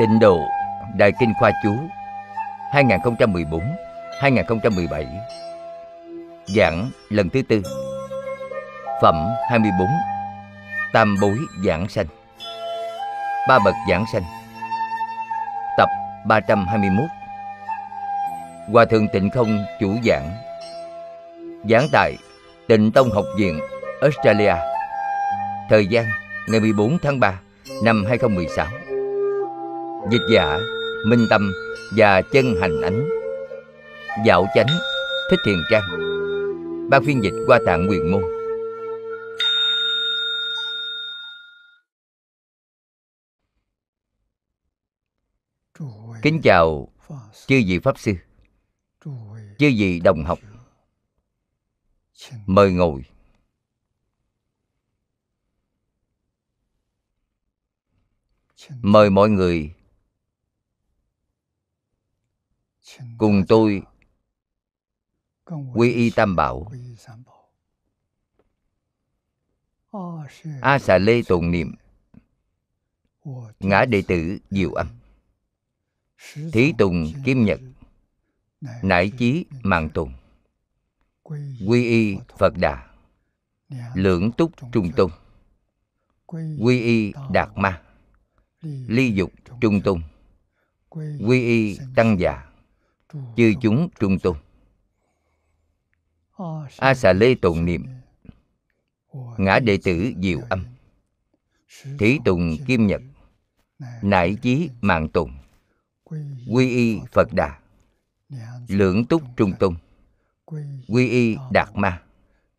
Tịnh độ Đại Kinh Khoa Chú 2014-2017 Giảng lần thứ tư. Phẩm 24 Tam bối giảng sanh. Ba bậc giảng sanh. Tập 321 Hòa Thượng Tịnh Không chủ giảng. Giảng tại Tịnh Tông Học viện Australia. Thời gian, ngày 14 tháng 3 năm 2016 Dịch giả, Minh Tâm và Chân Hành Ánh. Dạo Chánh, Thích Thiền Trang. Ban phiên dịch qua tạng quyền môn. Kính chào chư vị Pháp Sư, Chư vị đồng học. Mời ngồi. Mời mọi người cùng tôi quy y tam bảo. a xà lê tụng niệm. Ngã đệ tử diệu âm. Thí tùng kim nhật. Nải chí mạng tùng. Quy y phật đà. Lưỡng túc trung tôn. Quy y đạt ma. Ly dục trung tôn. Quy y tăng già chư chúng trung tôn. A xà lê tụng niệm. Ngã đệ tử diệu âm. Thí tùng kim nhật. Nải chí mạng tùng quy y phật đà. Lưỡng túc trung tôn. Quy y đạt ma.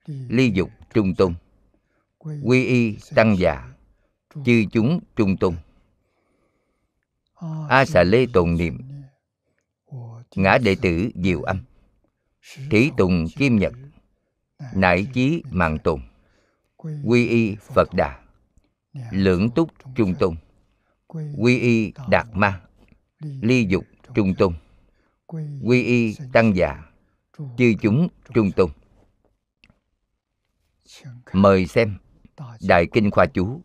Ly dục trung tôn. Quy y tăng già. Chư chúng trung tôn. A xà lê tồn niệm ngã đệ tử diệu âm. Thí tùng kim nhật. Nải chí mạng tùng quy y phật đà. Lưỡng túc trung tùng quy y đạt ma. Ly dục trung tùng quy y tăng già. Chư chúng trung tùng mời xem đại kinh khoa chú.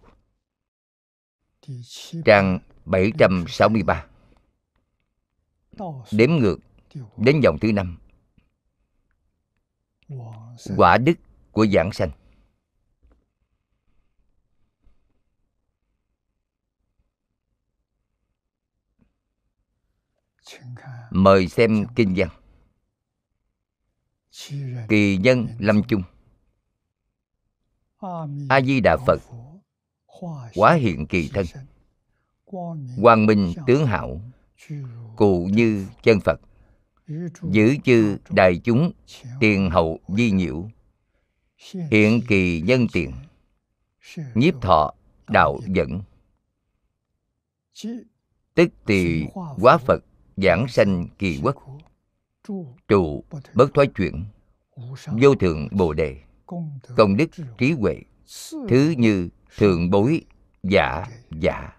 Trang 763 Đếm ngược đến dòng thứ năm. Quả đức của giảng sanh. Mời xem kinh văn. Kỳ nhân lâm chung. A Di Đà Phật. Quá hiện kỳ thân. Quang minh tướng hảo Cụ như chân Phật. Giữ chư đại chúng Tiền hậu di nhiễu, Hiện kỳ nhân tiền, Nhiếp thọ đạo dẫn. Tức tỳ quá Phật Giảng sanh kỳ quốc, Trụ bất thoái chuyển, Vô thượng Bồ Đề, Công đức trí huệ, Thứ như thường bối giả giả.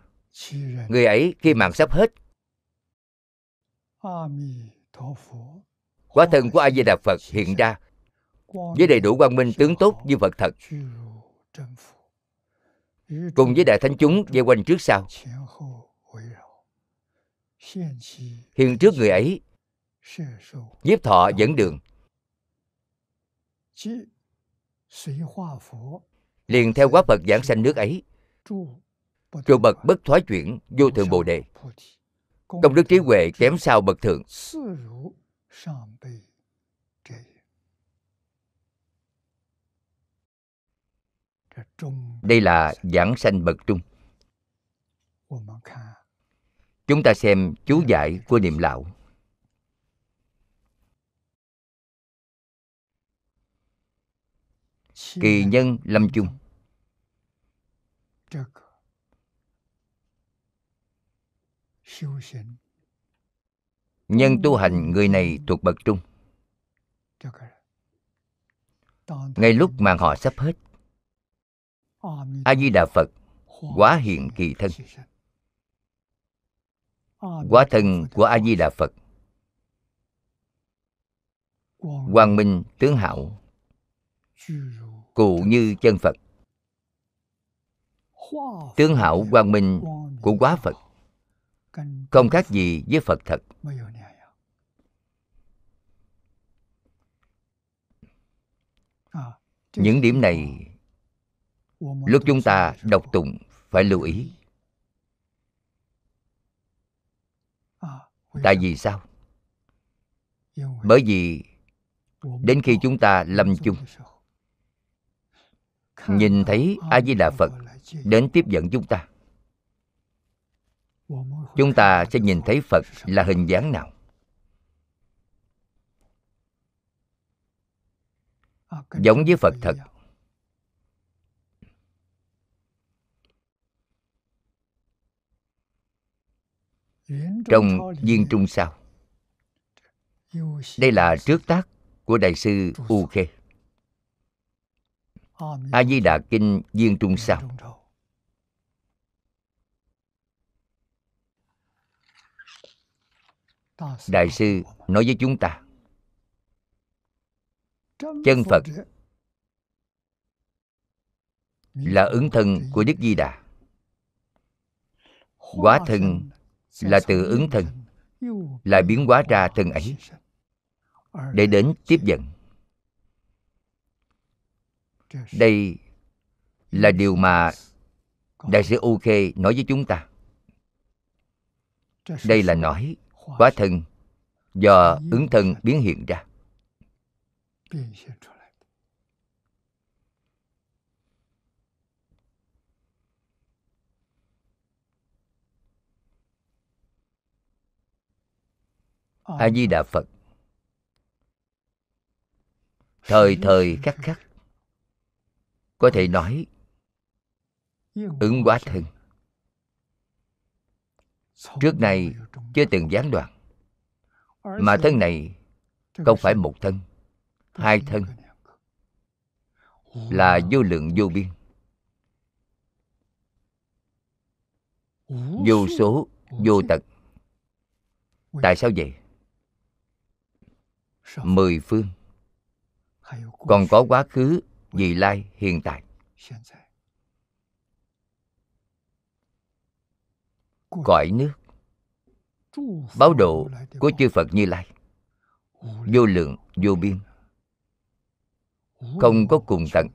Người ấy khi mạng sắp hết Quả thân của A-di-đà Phật hiện ra. Với đầy đủ quang minh tướng tốt như Phật thật. Cùng với đại thánh chúng dây quanh trước sau. Hiện trước người ấy nhiếp thọ dẫn đường. Liền theo quá Phật giảng sanh nước ấy. Trụ bậc bất thoái chuyển vô thượng bồ đề công đức trí huệ kém sao bậc thượng. đây là giảng sanh bậc trung. chúng ta xem chú giải của niệm lão. kỳ nhân lâm chung nhân tu hành người này thuộc bậc trung. Ngay lúc màn họ sắp hết a di đà phật quá hiện kỳ thân. Quá thân của a di đà phật. Quang minh tướng hảo cụ như chân phật. Tướng hảo quang minh của quá phật không khác gì với phật thật? Những điểm này lúc chúng ta đọc tụng phải lưu ý. Tại vì sao? Bởi vì đến khi chúng ta lâm chung, nhìn thấy a di đà phật đến tiếp dẫn chúng ta chúng ta sẽ nhìn thấy phật là hình dáng nào? Giống với phật thật. Trong viên trung sao? Đây là trước tác của đại sư u khê. A di đà kinh viên trung sao? Đại sư nói với chúng ta. Chân phật là ứng thân của đức di đà. Quá thân là từ ứng thân lại biến hóa ra thân ấy để đến tiếp dẫn. đây là điều mà đại sư u khê nói với chúng ta. Đây là nói quá thân do ứng thân biến hiện ra. A di đà phật. Thời thời khắc khắc có thể nói ứng hóa thân trước này chưa từng gián đoạn. Mà thân này không phải một thân hai thân là vô lượng vô biên. Vô số vô tận. tại sao vậy? Mười phương. Còn có quá khứ vị lai hiện tại cõi nước. Báo độ của chư phật như lai. Vô lượng, vô biên. Không có cùng tận.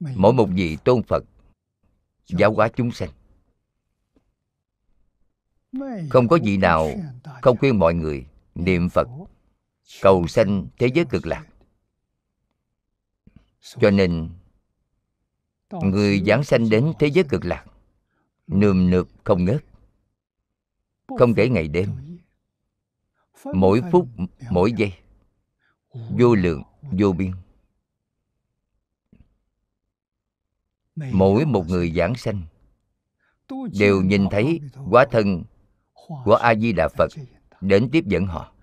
Mỗi một vị tôn phật giáo hóa chúng sanh. Không có vị nào không khuyên mọi người niệm phật, cầu sanh thế giới cực lạc. Cho nên, người giảng sanh đến thế giới cực lạc nườm nượp không ngớt. Không kể ngày đêm, mỗi phút, mỗi giây, vô lượng, vô biên. Mỗi một người giảng sanh đều nhìn thấy quá thân của a di đà phật đến tiếp dẫn họ.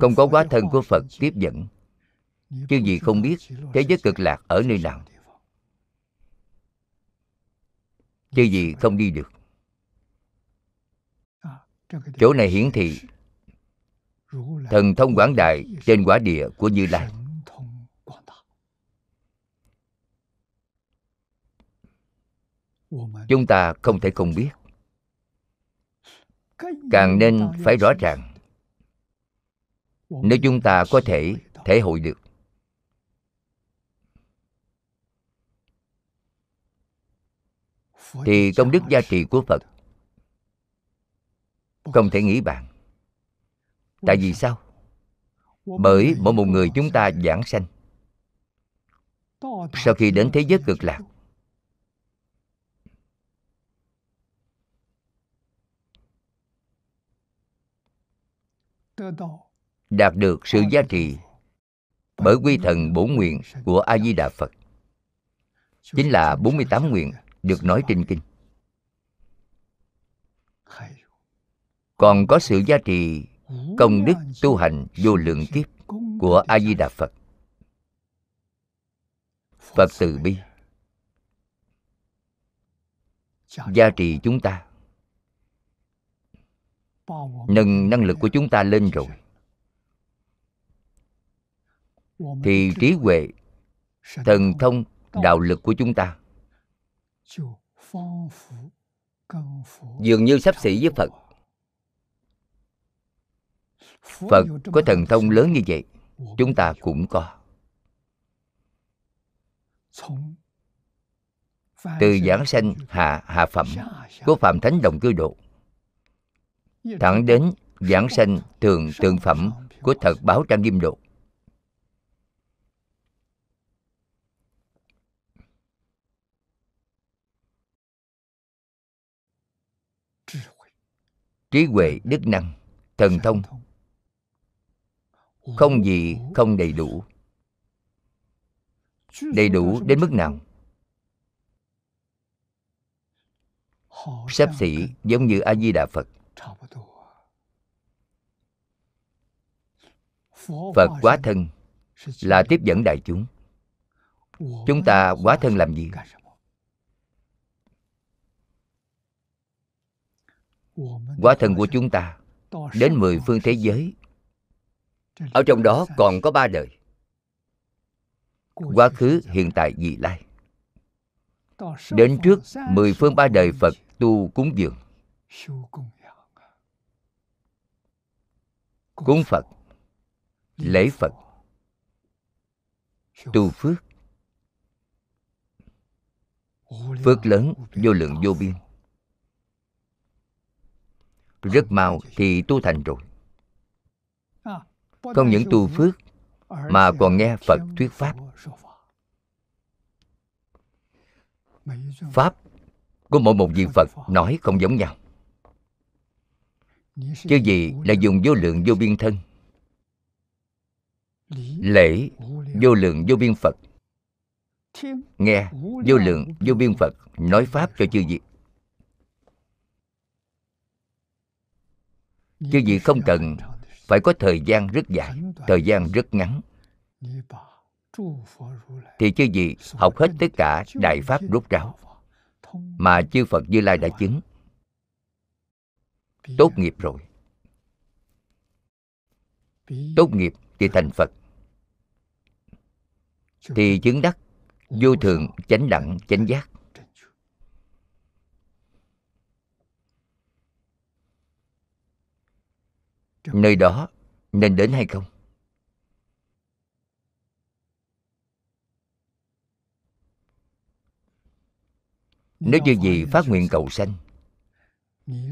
Không có quá thân của phật tiếp dẫn. Chứ gì không biết thế giới cực lạc ở nơi nào. Chứ gì không đi được. Chỗ này hiển thị thần thông quảng đại trên quả địa của như lai. Chúng ta không thể không biết. Càng nên phải rõ ràng, nếu chúng ta có thể thể hội được thì công đức gia trị của phật không thể nghĩ bàn. Tại vì sao? Bởi mỗi một người chúng ta giảng sanh, sau khi đến thế giới cực lạc, đạt được sự giá trị bởi quy thần bổ nguyện của a di đà phật. Chính là 48 nguyện được nói trên kinh. Còn có sự giá trị công đức tu hành vô lượng kiếp của a di đà phật. Phật từ bi. gia trì chúng ta. nâng năng lực của chúng ta lên rồi. thì trí huệ thần thông đạo lực của chúng ta dường như sắp xỉ với phật. phật có thần thông lớn như vậy chúng ta cũng có. từ giảng sanh hạ hạ phẩm của phạm thánh đồng cư độ. thẳng đến giảng sanh thường tượng phẩm của thật báo trang nghiêm độ trí huệ đức năng thần thông. không gì không đầy đủ. Đầy đủ đến mức nào? Sắp xỉ giống như a di đà phật phật quá thân là tiếp dẫn đại chúng. Chúng ta quá thân làm gì quá thân của chúng ta đến mười phương thế giới. Ở trong đó còn có ba đời. Quá khứ hiện tại vị lai. Đến trước mười phương ba đời phật tu cúng dường. Cúng phật lễ phật. Tu phước. Phước lớn vô lượng vô biên rất mau thì tu thành rồi. Không những tu phước, mà còn nghe phật thuyết pháp. Pháp của mỗi một vị phật nói không giống nhau. Chứ gì là dùng vô lượng vô biên thân? Lễ vô lượng vô biên phật. Nghe vô lượng vô biên phật nói pháp cho chư vị. Chứ gì không cần. Phải có thời gian rất dài, thời gian rất ngắn. Thì chư vị học hết tất cả đại pháp rút ráo, mà chư phật như lai đã chứng. Tốt nghiệp rồi. Tốt nghiệp thì thành phật. Thì chứng đắc, vô thường, chánh đẳng, chánh giác. Nơi đó nên đến hay không? Nếu như gì phát nguyện cầu sanh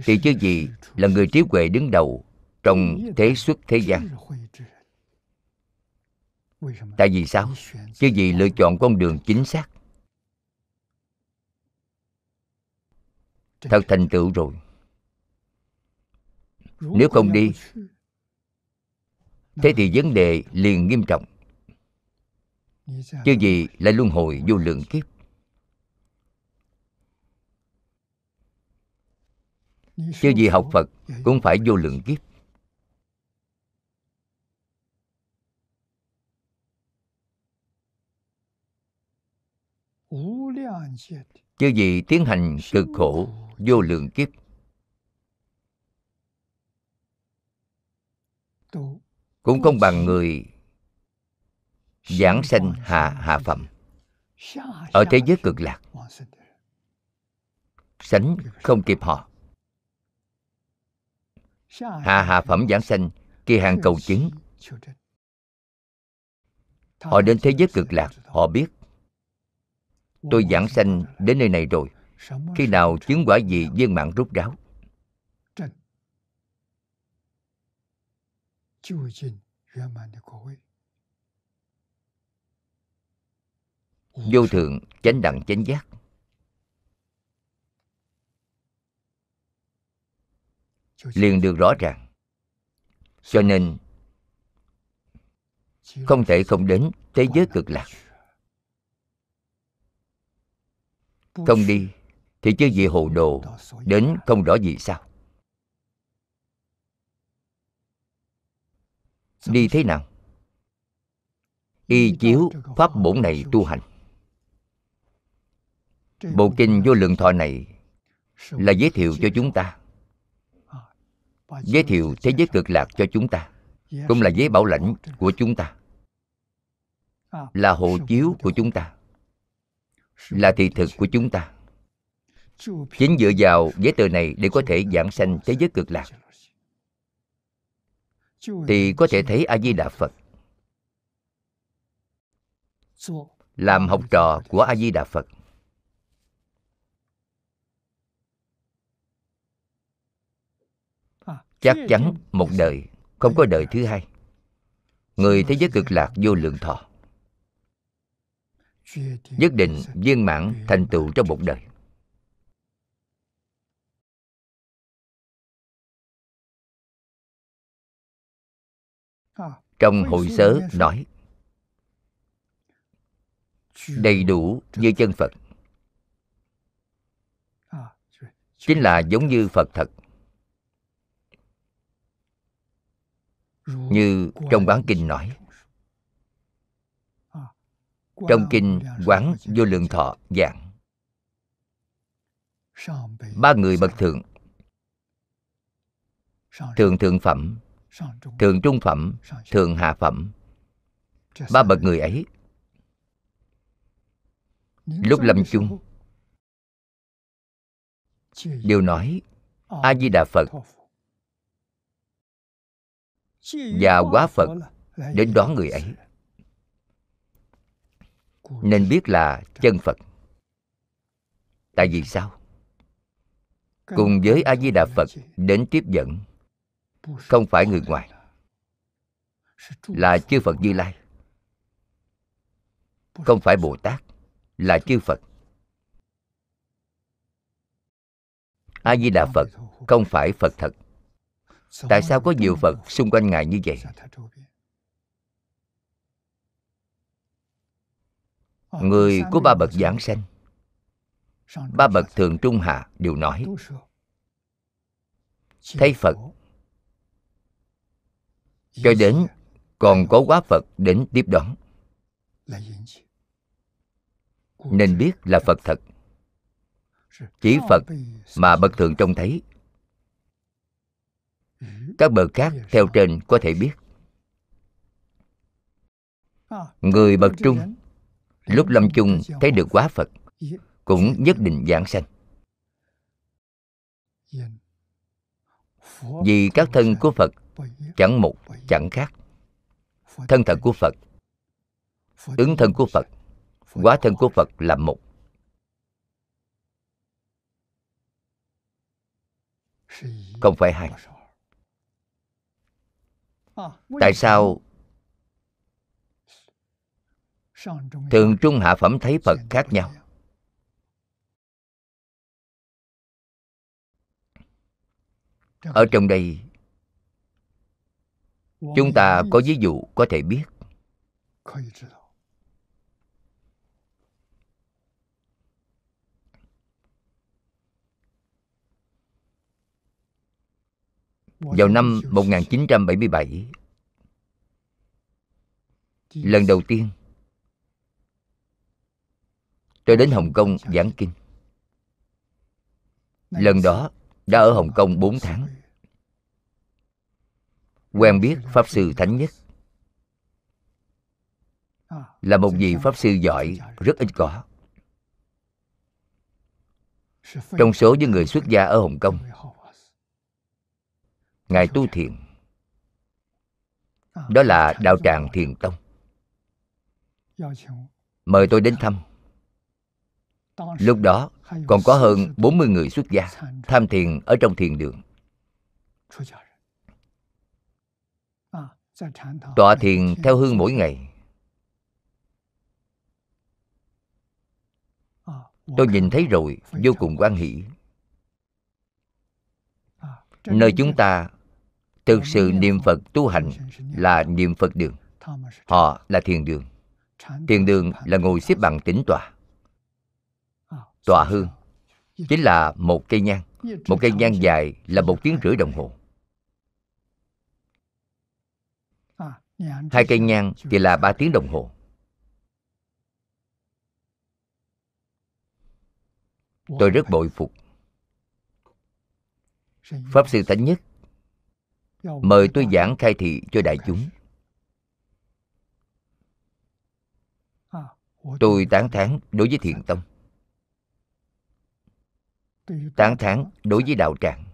thì chứ gì là người trí huệ đứng đầu trong thế xuất thế gian. tại vì sao? chứ gì lựa chọn con đường chính xác. Thật thành tựu rồi nếu không đi, thế thì vấn đề liền nghiêm trọng. Chứ gì lại luân hồi vô lượng kiếp. Chứ gì học phật cũng phải vô lượng kiếp. Chứ gì tiến hành cực khổ vô lượng kiếp. Cũng không bằng người giảng sanh hạ hạ phẩm. Ở thế giới cực lạc, sánh không kịp họ. Hạ hạ phẩm giảng sanh kỳ hàng cầu chứng. Họ đến thế giới cực lạc, họ biết, tôi giảng sanh đến nơi này rồi. Khi nào chứng quả gì, viên mạng rút ráo. Vô thượng chánh đẳng chánh giác. Liền được rõ ràng. Cho nên không thể không đến thế giới cực lạc. không đi thì chứ gì hồ đồ đến không rõ gì sao đi thế nào? Y chiếu pháp bổn này tu hành. Bộ kinh vô lượng thọ này là giới thiệu cho chúng ta. giới thiệu thế giới cực lạc cho chúng ta cũng là giấy bảo lãnh của chúng ta. Là hộ chiếu của chúng ta. Là thị thực của chúng ta. chính dựa vào giấy tờ này để có thể giảng sanh thế giới cực lạc thì có thể thấy a di đà phật làm học trò của a di đà phật chắc chắn một đời không có đời thứ hai. Người thế giới cực lạc vô lượng thọ. Nhất định viên mãn thành tựu trong một đời trong hội sớ nói đầy đủ như chân phật. Chính là giống như phật thật. Như trong quán kinh nói. trong kinh quán vô lượng thọ giảng ba người bậc thượng. thượng thượng phẩm thượng trung phẩm thượng hạ phẩm. Ba bậc người ấy lúc lâm chung đều nói a di đà phật. Và quá phật đến đón người ấy. nên biết là chân phật. Tại vì sao? Cùng với a di đà phật đến tiếp dẫn không phải người ngoài. Là chư phật như lai. Không phải bồ tát, là chư phật. A di đà phật không phải phật thật. Tại sao có nhiều phật xung quanh ngài như vậy? Người của ba bậc giảng sanh, ba bậc thường trung hạ đều nói, thấy phật cho đến còn có quá phật đến tiếp đón. Nên biết là phật thật. Chỉ phật mà bậc thượng trông thấy. Các bậc khác theo trên có thể biết. Người bậc trung lúc lâm chung thấy được quá phật cũng nhất định giảng sanh vì các thân của phật chẳng một, chẳng khác. Thân thật của phật, ứng thân của phật quá thân của phật là một. Không phải hai. Tại sao thường trung hạ phẩm thấy phật khác nhau? Ở trong đây chúng ta có ví dụ có thể biết. Vào năm 1977 Lần đầu tiên Tôi đến Hồng Kông giảng kinh. Lần đó đã ở Hồng Kông 4 tháng. Quen biết Pháp Sư Thánh Nhất. Là một vị Pháp Sư giỏi, rất ít có. Trong số những người xuất gia ở Hồng Kông ngài tu thiền đó là đạo tràng thiền tông. Mời tôi đến thăm. Lúc đó còn có hơn 40 người xuất gia tham thiền ở trong thiền đường. tọa thiền theo hương mỗi ngày. tôi nhìn thấy rồi vô cùng quan hỷ. nơi chúng ta thực sự niệm phật tu hành là niệm phật đường. họ là thiền đường. thiền đường là ngồi xếp bằng tĩnh tọa tòa hương. Chính là một cây nhang. Một cây nhang dài là một tiếng rưỡi đồng hồ. Hai cây nhang thì là ba tiếng đồng hồ. Tôi rất bội phục. Pháp sư thánh nhất, mời tôi giảng khai thị cho đại chúng. Tôi tán thán đối với thiền tông tán thán đối với đạo tràng.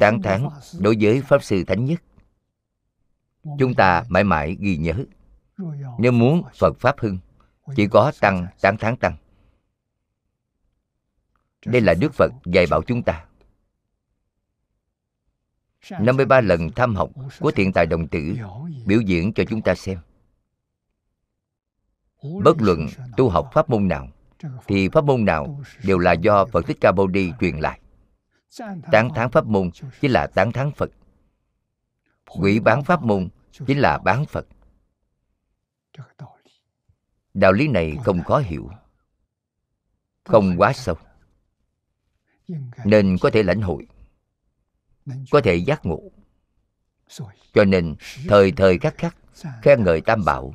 Tán thán đối với pháp sư thánh nhất. Chúng ta mãi mãi ghi nhớ. Nếu muốn phật pháp hưng, chỉ có tăng tán thán tăng. Đây là đức phật dạy bảo chúng ta. 53 lần tham học của thiện tài đồng tử biểu diễn cho chúng ta xem. Bất luận tu học pháp môn nào thì pháp môn nào đều là do phật thích ca mâu ni truyền lại. Tán thán pháp môn chính là tán thán phật. Quỷ bán pháp môn chính là bán phật. Đạo lý này không khó hiểu, không quá sâu, nên có thể lãnh hội, có thể giác ngộ. Cho nên thời thời khắc khắc, khen ngợi tam bảo,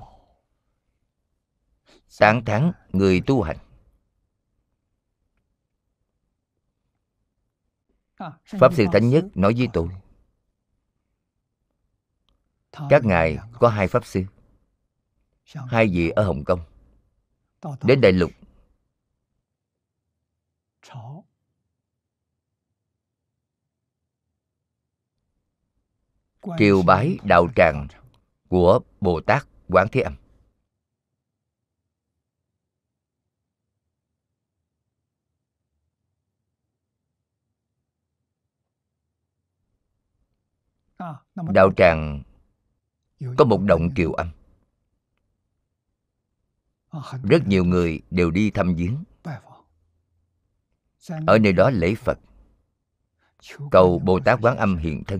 tán thán người tu hành. Pháp sư thánh nhất nói với tôi. Các ngài có hai pháp sư. Hai vị ở hồng kông. Đến đại lục. Triều bái đạo tràng của bồ tát quán thế âm đạo tràng có một động kiều âm. Rất nhiều người đều đi thăm viếng. Ở nơi đó lễ phật. Cầu bồ tát quán âm hiện thân.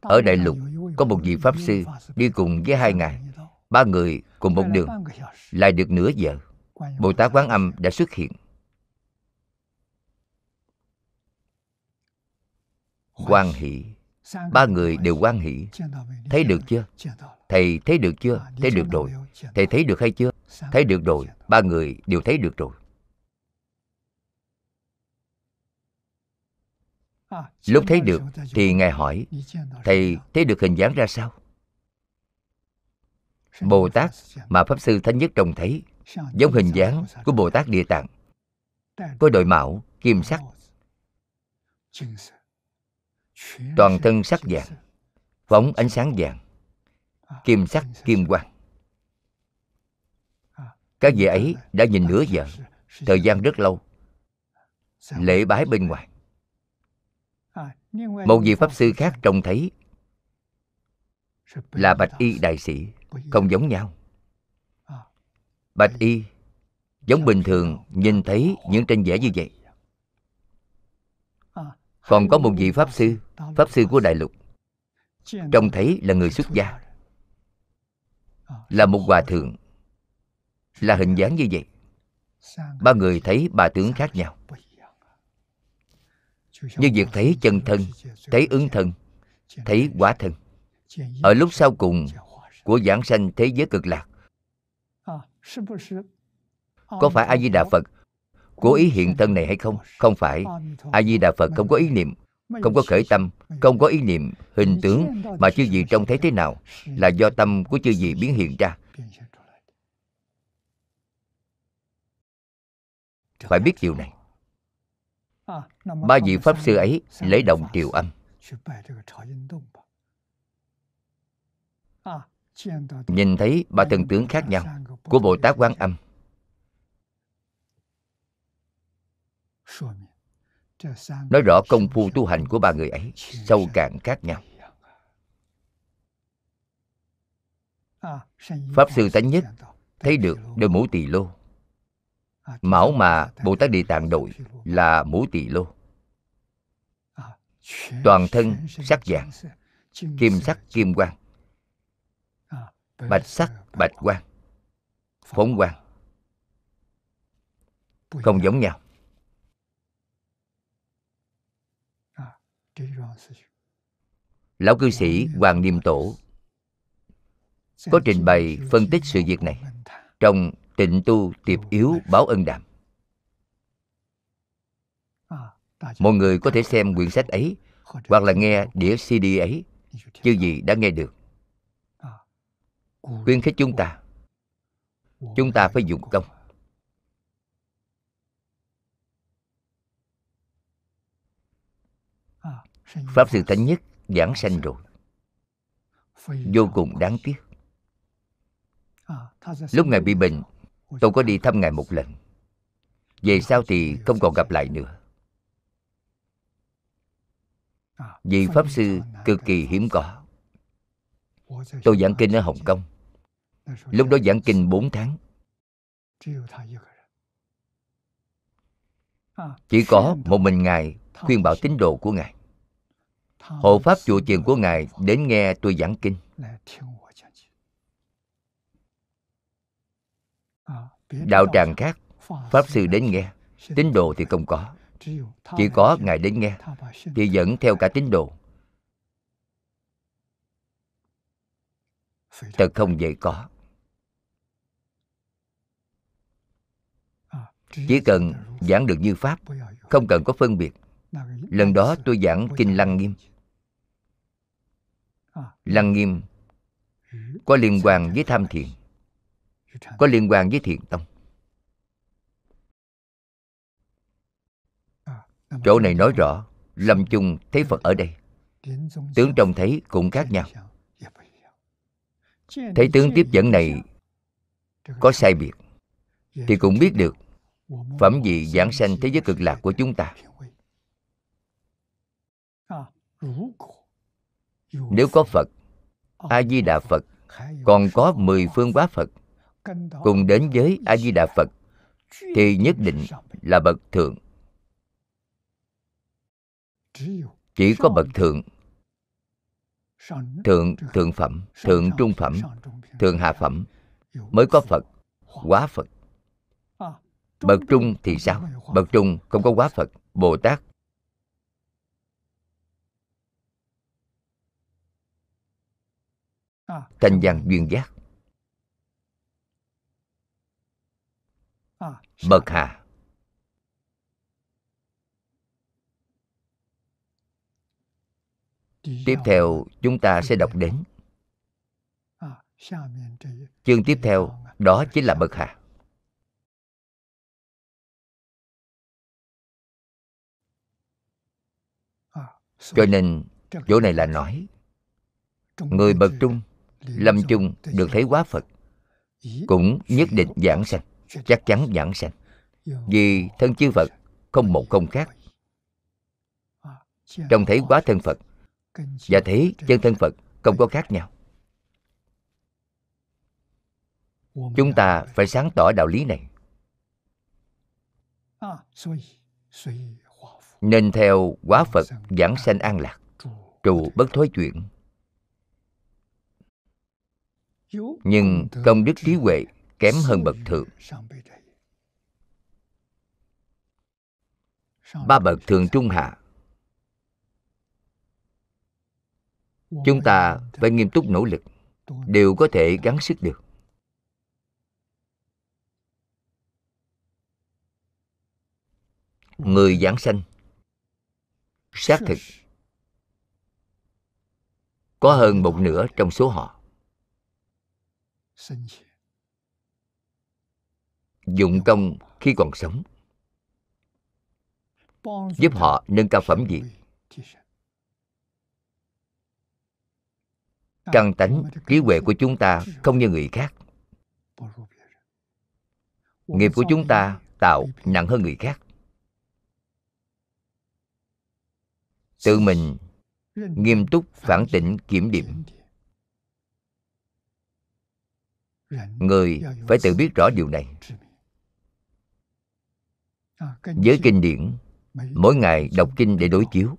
Ở đại lục có một vị pháp sư đi cùng với hai ngài. Ba người cùng một đường. Lại được nửa giờ bồ tát quán âm đã xuất hiện quan hỷ. Ba người đều quan hỷ. Thấy được chưa? Thầy thấy được chưa? Thấy được rồi. Thầy thấy được hay chưa? Thấy được rồi. Ba người đều thấy được rồi. Lúc thấy được thì ngài hỏi, thầy thấy được hình dáng ra sao? Bồ tát mà pháp sư thánh nhất trông thấy, giống hình dáng của bồ tát địa tạng. Có đội mạo kim sắc toàn thân sắc vàng phóng ánh sáng vàng. Kim sắc kim quang. Các vị ấy đã nhìn nửa giờ thời gian rất lâu. Lễ bái bên ngoài. Một vị pháp sư khác trông thấy là bạch y đại sĩ không giống nhau. Bạch y giống bình thường nhìn thấy những tranh vẽ như vậy còn có một vị pháp sư pháp sư của đại lục. Trông thấy là người xuất gia. Là một hòa thượng. Là hình dáng như vậy. Ba người thấy ba tướng khác nhau. Như việc thấy chân thân, thấy ứng thân, thấy quả thân. Ở lúc sau cùng của giảng sanh thế giới cực lạc, có phải a di đà phật cố ý hiện thân này hay không? Không phải. A di đà phật không có ý niệm, không có khởi tâm, không có ý niệm hình tướng mà chư vị trông thấy thế nào là do tâm của chư vị biến hiện ra. Phải biết điều này. Ba vị pháp sư ấy lấy động triều âm. Nhìn thấy ba thần tướng khác nhau của bồ tát quan âm. Nói rõ công phu tu hành của ba người ấy sâu cạn khác nhau. Pháp sư tánh nhất thấy được đôi mũ tỳ lô. Mão mà bồ tát địa tạng đội là mũ tỳ lô. Toàn thân sắc vàng kim sắc kim quang. Bạch sắc bạch quang phóng quang. Không giống nhau lão cư sĩ hoàng niệm tổ. Có trình bày phân tích sự việc này trong tịnh tu tiệp yếu báo ân đàm. Mọi người có thể xem quyển sách ấy hoặc là nghe đĩa cd ấy chứ gì đã nghe được. Khuyến khích chúng ta. Chúng ta phải dùng công pháp sư thánh nhất giảng sanh rồi. Vô cùng đáng tiếc. Lúc ngài bị bệnh, tôi có đi thăm ngài một lần. Về sau thì không còn gặp lại nữa. Vì pháp sư cực kỳ hiếm có. Tôi giảng kinh ở hồng kông. Lúc đó giảng kinh 4 tháng. Chỉ có một mình ngài khuyên bảo tín đồ của ngài hộ pháp chùa chiền của ngài đến nghe tôi giảng kinh. Đạo tràng khác pháp sư đến nghe tín đồ thì không có. Chỉ có ngài đến nghe thì dẫn theo cả tín đồ. Thật không dễ có. Chỉ cần giảng được như pháp không cần có phân biệt lần đó tôi giảng kinh lăng nghiêm. Lăng nghiêm có liên quan với tham thiền, có liên quan với thiền tông. Chỗ này nói rõ, lâm chung thấy phật ở đây. Tướng trông thấy cũng khác nhau. Thấy tướng tiếp dẫn này có sai biệt, thì cũng biết được phẩm vị giảng sanh thế giới cực lạc của chúng ta nếu có phật a di đà phật, còn có mười phương quá phật cùng đến với a di đà phật, thì nhất định là bậc thượng. Chỉ có bậc thượng thượng thượng phẩm, thượng trung phẩm, thượng hạ phẩm mới có phật, quá phật. Bậc trung thì sao? Bậc trung không có quá phật, bồ tát thanh văn duyên giác. Bậc hạ tiếp theo chúng ta sẽ đọc đến. chương tiếp theo đó chính là bậc hạ cho nên chỗ này là nói người bậc trung lâm chung được thấy quá phật cũng nhất định giảng sanh chắc chắn giảng sanh. Vì thân chư phật không một không khác. Trông thấy quá thân phật và thấy chân thân phật không có khác nhau. Chúng ta phải sáng tỏ đạo lý này. Nên theo quá phật giảng sanh an lạc trụ bất thối chuyển nhưng công đức trí huệ kém hơn bậc thượng. ba bậc thường trung hạ. chúng ta phải nghiêm túc nỗ lực. đều có thể gắng sức được. Người giảng sanh xác thực có hơn một nửa trong số họ dụng công khi còn sống. Giúp họ nâng cao phẩm vị. Căn tánh trí huệ của chúng ta không như người khác. Nghiệp của chúng ta tạo nặng hơn người khác. Tự mình nghiêm túc phản tỉnh kiểm điểm người phải tự biết rõ điều này. Với kinh điển, mỗi ngày đọc kinh để đối chiếu.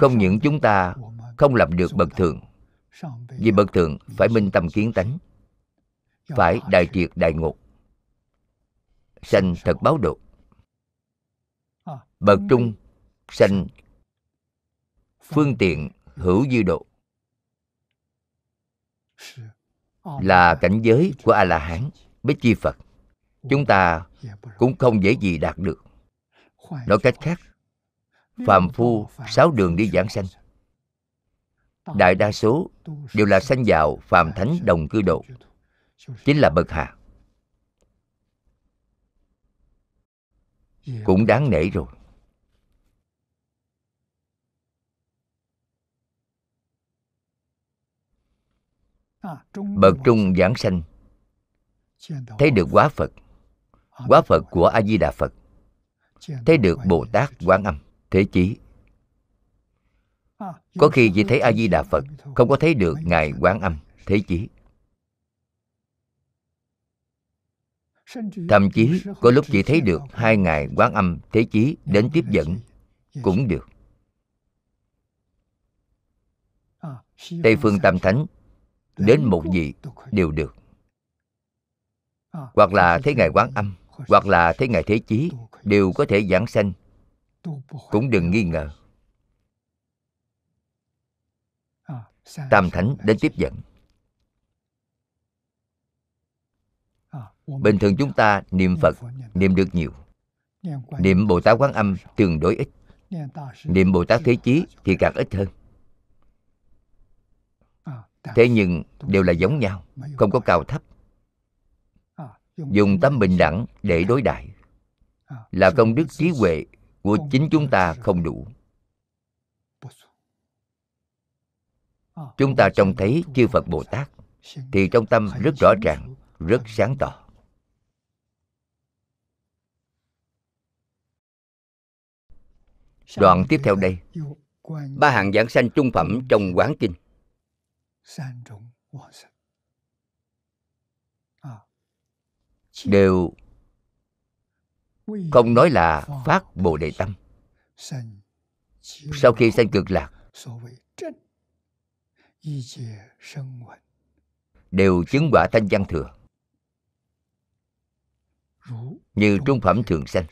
Không những chúng ta không làm được bậc thượng, vì bậc thượng phải minh tâm kiến tánh, phải đại triệt đại ngộ, sanh thật báo độ. Bậc trung, sanh, phương tiện hữu dư độ là cảnh giới của a la hán bích chi phật. Chúng ta cũng không dễ gì đạt được. Nói cách khác phàm phu sáu đường đi giảng sanh. đại đa số đều là sanh vào phàm thánh đồng cư độ. chính là bậc hạ. Cũng đáng nể rồi bậc trung giảng sanh. thấy được quá phật. Quá phật của a di đà phật. Thấy được bồ tát quán âm thế chí. Có khi chỉ thấy a di đà phật không có thấy được ngài quán âm thế chí. Thậm chí có lúc chỉ thấy được hai ngài quán âm thế chí đến tiếp dẫn cũng được. Tây phương tam thánh đến một vị đều được. Hoặc là thấy ngài quán âm, hoặc là thấy ngài thế chí đều có thể giảng sanh. Cũng đừng nghi ngờ. Tam thánh đến tiếp dẫn. Bình thường chúng ta niệm phật, niệm được nhiều. Niệm bồ tát quán âm tương đối ít. Niệm bồ tát thế chí thì càng ít hơn thế nhưng đều là giống nhau không có cao thấp. Dùng tâm bình đẳng để đối đại. Là công đức trí huệ của chính chúng ta không đủ. Chúng ta trông thấy chư phật bồ tát thì trong tâm rất rõ ràng rất sáng tỏ. đoạn tiếp theo đây. ba hạng giảng sanh trung phẩm trong quán kinh đều không nói là phát bồ đề tâm. Sau khi sanh cực lạc đều chứng quả thanh văn thừa. Như trung phẩm thường sanh.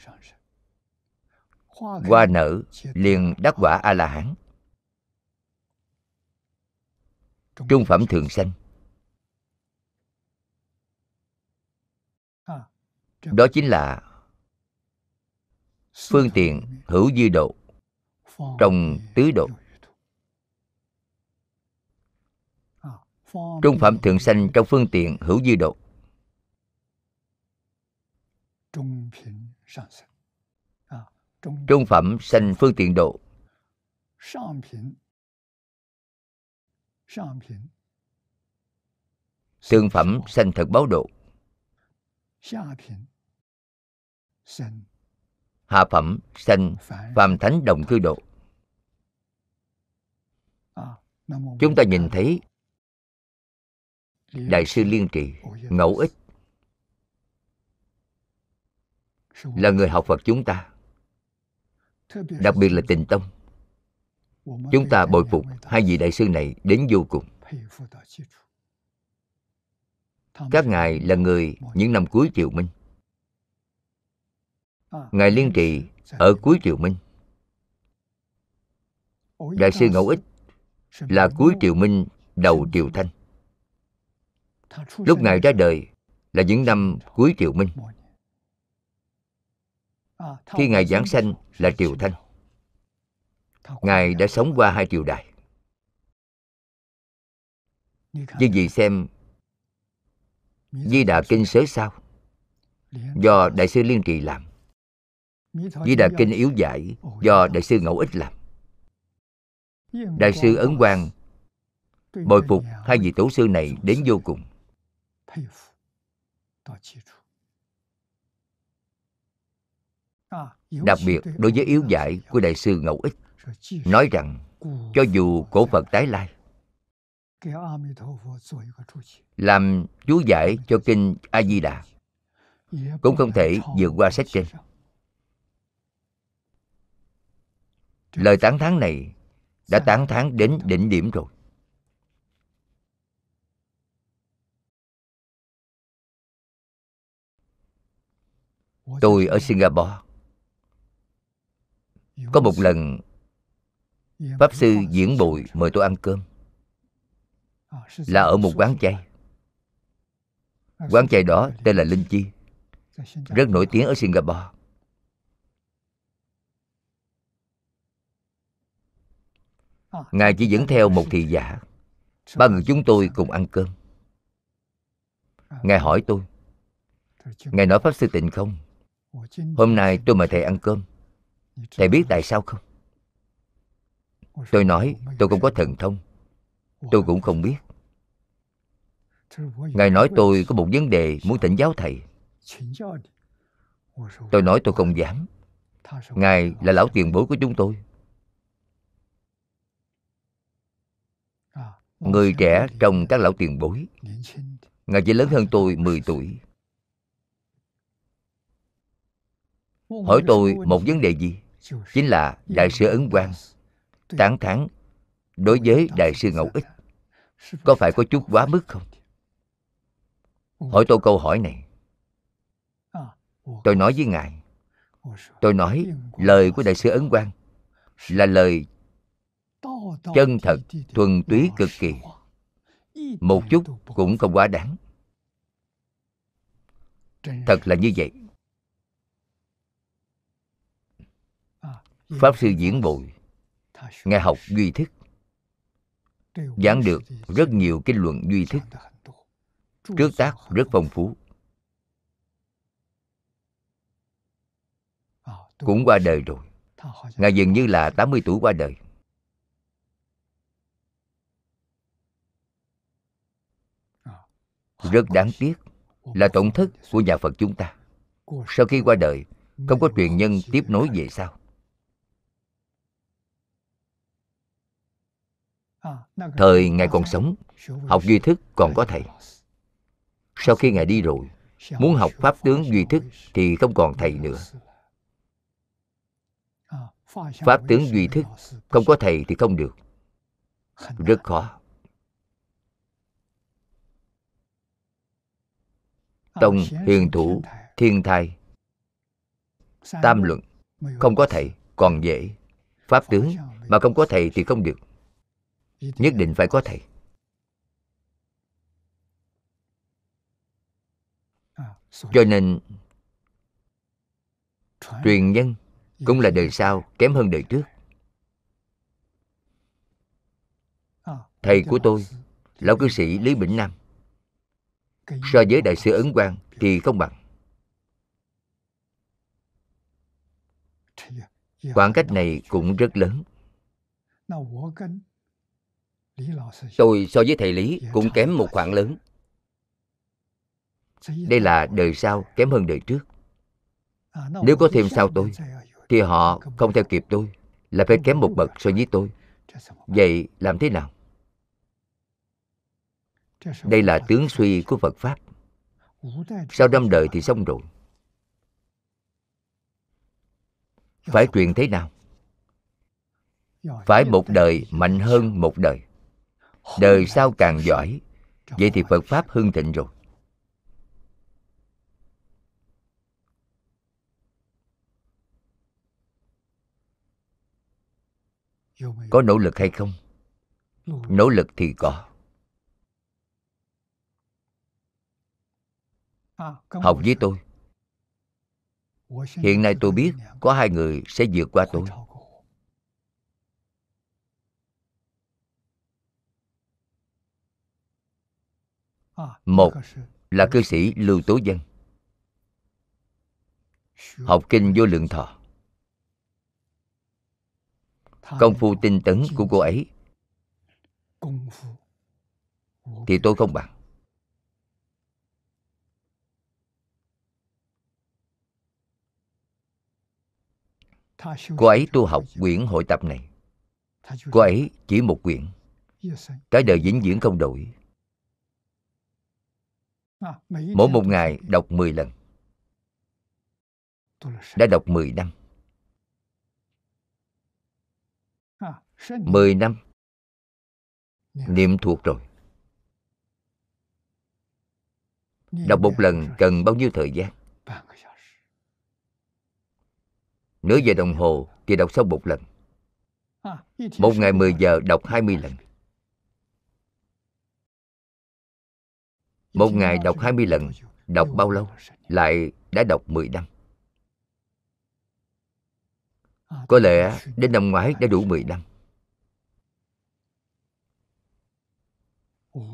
hoa nở liền đắc quả a la hán trung phẩm thường sanh đó chính là phương tiện hữu dư độ trong tứ độ. Trung phẩm thượng sanh trong phương tiện hữu dư độ. Trung phẩm sanh phương tiện độ thượng phẩm sanh thật báo độ hạ phẩm sanh phàm thánh đồng cư độ chúng ta nhìn thấy đại sư liên trì ngẫu ích. Là người học phật chúng ta. Đặc biệt là tình tông chúng ta bồi phục hai vị đại sư này đến vô cùng. Các ngài là người những năm cuối triều minh. Ngài liên trì ở cuối triều minh. Đại sư ngẫu ích là cuối triều minh đầu triều thanh. Lúc ngài ra đời là những năm cuối triều minh. Khi ngài giảng sanh là triều thanh ngài đã sống qua hai triều đại. Như vậy xem di đà kinh sớ sao? Do đại sư liên trì làm. Di đà kinh yếu giải do đại sư ngẫu ích làm. Đại sư ấn quang bồi phục hai vị tổ sư này đến vô cùng. Đặc biệt đối với yếu giải của đại sư ngẫu ích nói rằng cho dù cổ phật tái lai làm chú giải cho kinh a di đà cũng không thể vượt qua sách trên. Lời tán thán này đã tán thán đến đỉnh điểm rồi. Tôi ở singapore có một lần pháp sư diễn bội mời tôi ăn cơm. Là ở một quán chay. Quán chay đó tên là linh chi. Rất nổi tiếng ở singapore. Ngài chỉ dẫn theo một thị giả. Ba người chúng tôi cùng ăn cơm. Ngài hỏi tôi ngài nói pháp sư tịnh không? Hôm nay tôi mời thầy ăn cơm. Thầy biết tại sao không tôi nói, tôi không có thần thông. Tôi cũng không biết. Ngài nói tôi có một vấn đề muốn thỉnh giáo thầy. Tôi nói tôi không dám. Ngài là lão tiền bối của chúng tôi. Người trẻ trong các lão tiền bối, ngài chỉ lớn hơn tôi 10 tuổi. Hỏi tôi một vấn đề gì? Chính là đại sư ấn quang tán thán, đối với đại sư ngẫu ích, có phải có chút quá mức không? Hỏi tôi câu hỏi này. Tôi nói với ngài. Tôi nói, lời của đại sư ấn quang là lời chân thật, thuần túy, cực kỳ. Một chút cũng không quá đáng. Thật là như vậy. Pháp sư diễn bồi nghe học duy thức giảng được rất nhiều kinh luận duy thức trước tác rất phong phú. Cũng qua đời rồi. ngài dường như là 80 tuổi qua đời. Rất đáng tiếc là tổn thất của nhà phật chúng ta. Sau khi qua đời không có truyền nhân tiếp nối về sau thời ngài còn sống, học duy thức còn có thầy. Sau khi ngài đi rồi, muốn học pháp tướng duy thức thì không còn thầy nữa. Pháp tướng duy thức không có thầy thì không được. Rất khó. Tông, hiền thủ, thiên thai, tam luận không có thầy, còn dễ. Pháp tướng mà không có thầy thì không được nhất định phải có thầy. Cho nên, truyền nhân cũng là đời sau, kém hơn đời trước. Thầy của tôi, lão cư sĩ lý bỉnh nam, so với đại sư ấn quang thì không bằng. Khoảng cách này cũng rất lớn tôi so với thầy lý cũng kém một khoảng lớn. Đây là đời sau kém hơn đời trước. Nếu có thêm sau tôi thì họ không theo kịp tôi là phải kém một bậc so với tôi. Vậy làm thế nào? Đây là tướng suy của phật pháp. Sau năm đời thì xong rồi. Phải truyền thế nào? Phải một đời mạnh hơn một đời đời sau càng giỏi, vậy thì phật pháp hưng thịnh rồi. Có nỗ lực hay không? Nỗ lực thì có. Học với tôi. Hiện nay tôi biết có hai người sẽ vượt qua tôi. Một là cư sĩ lưu tố dân. Học kinh vô lượng thọ. Công phu tinh tấn của cô ấy. Thì tôi không bằng. Cô ấy tu học quyển hội tập này. Cô ấy chỉ một quyển. Cái đời vĩnh viễn không đổi mỗi một ngày đọc 10 lần. Đã đọc 10 năm. 10 năm. Niệm thuộc rồi. Đọc một lần cần bao nhiêu thời gian? Nửa giờ đồng hồ thì đọc xong một lần. Một ngày 10 giờ đọc 20 lần Một ngày đọc 20 lần, Đọc bao lâu? Lại đã đọc 10 năm. Có lẽ đến năm ngoái đã đủ 10 năm.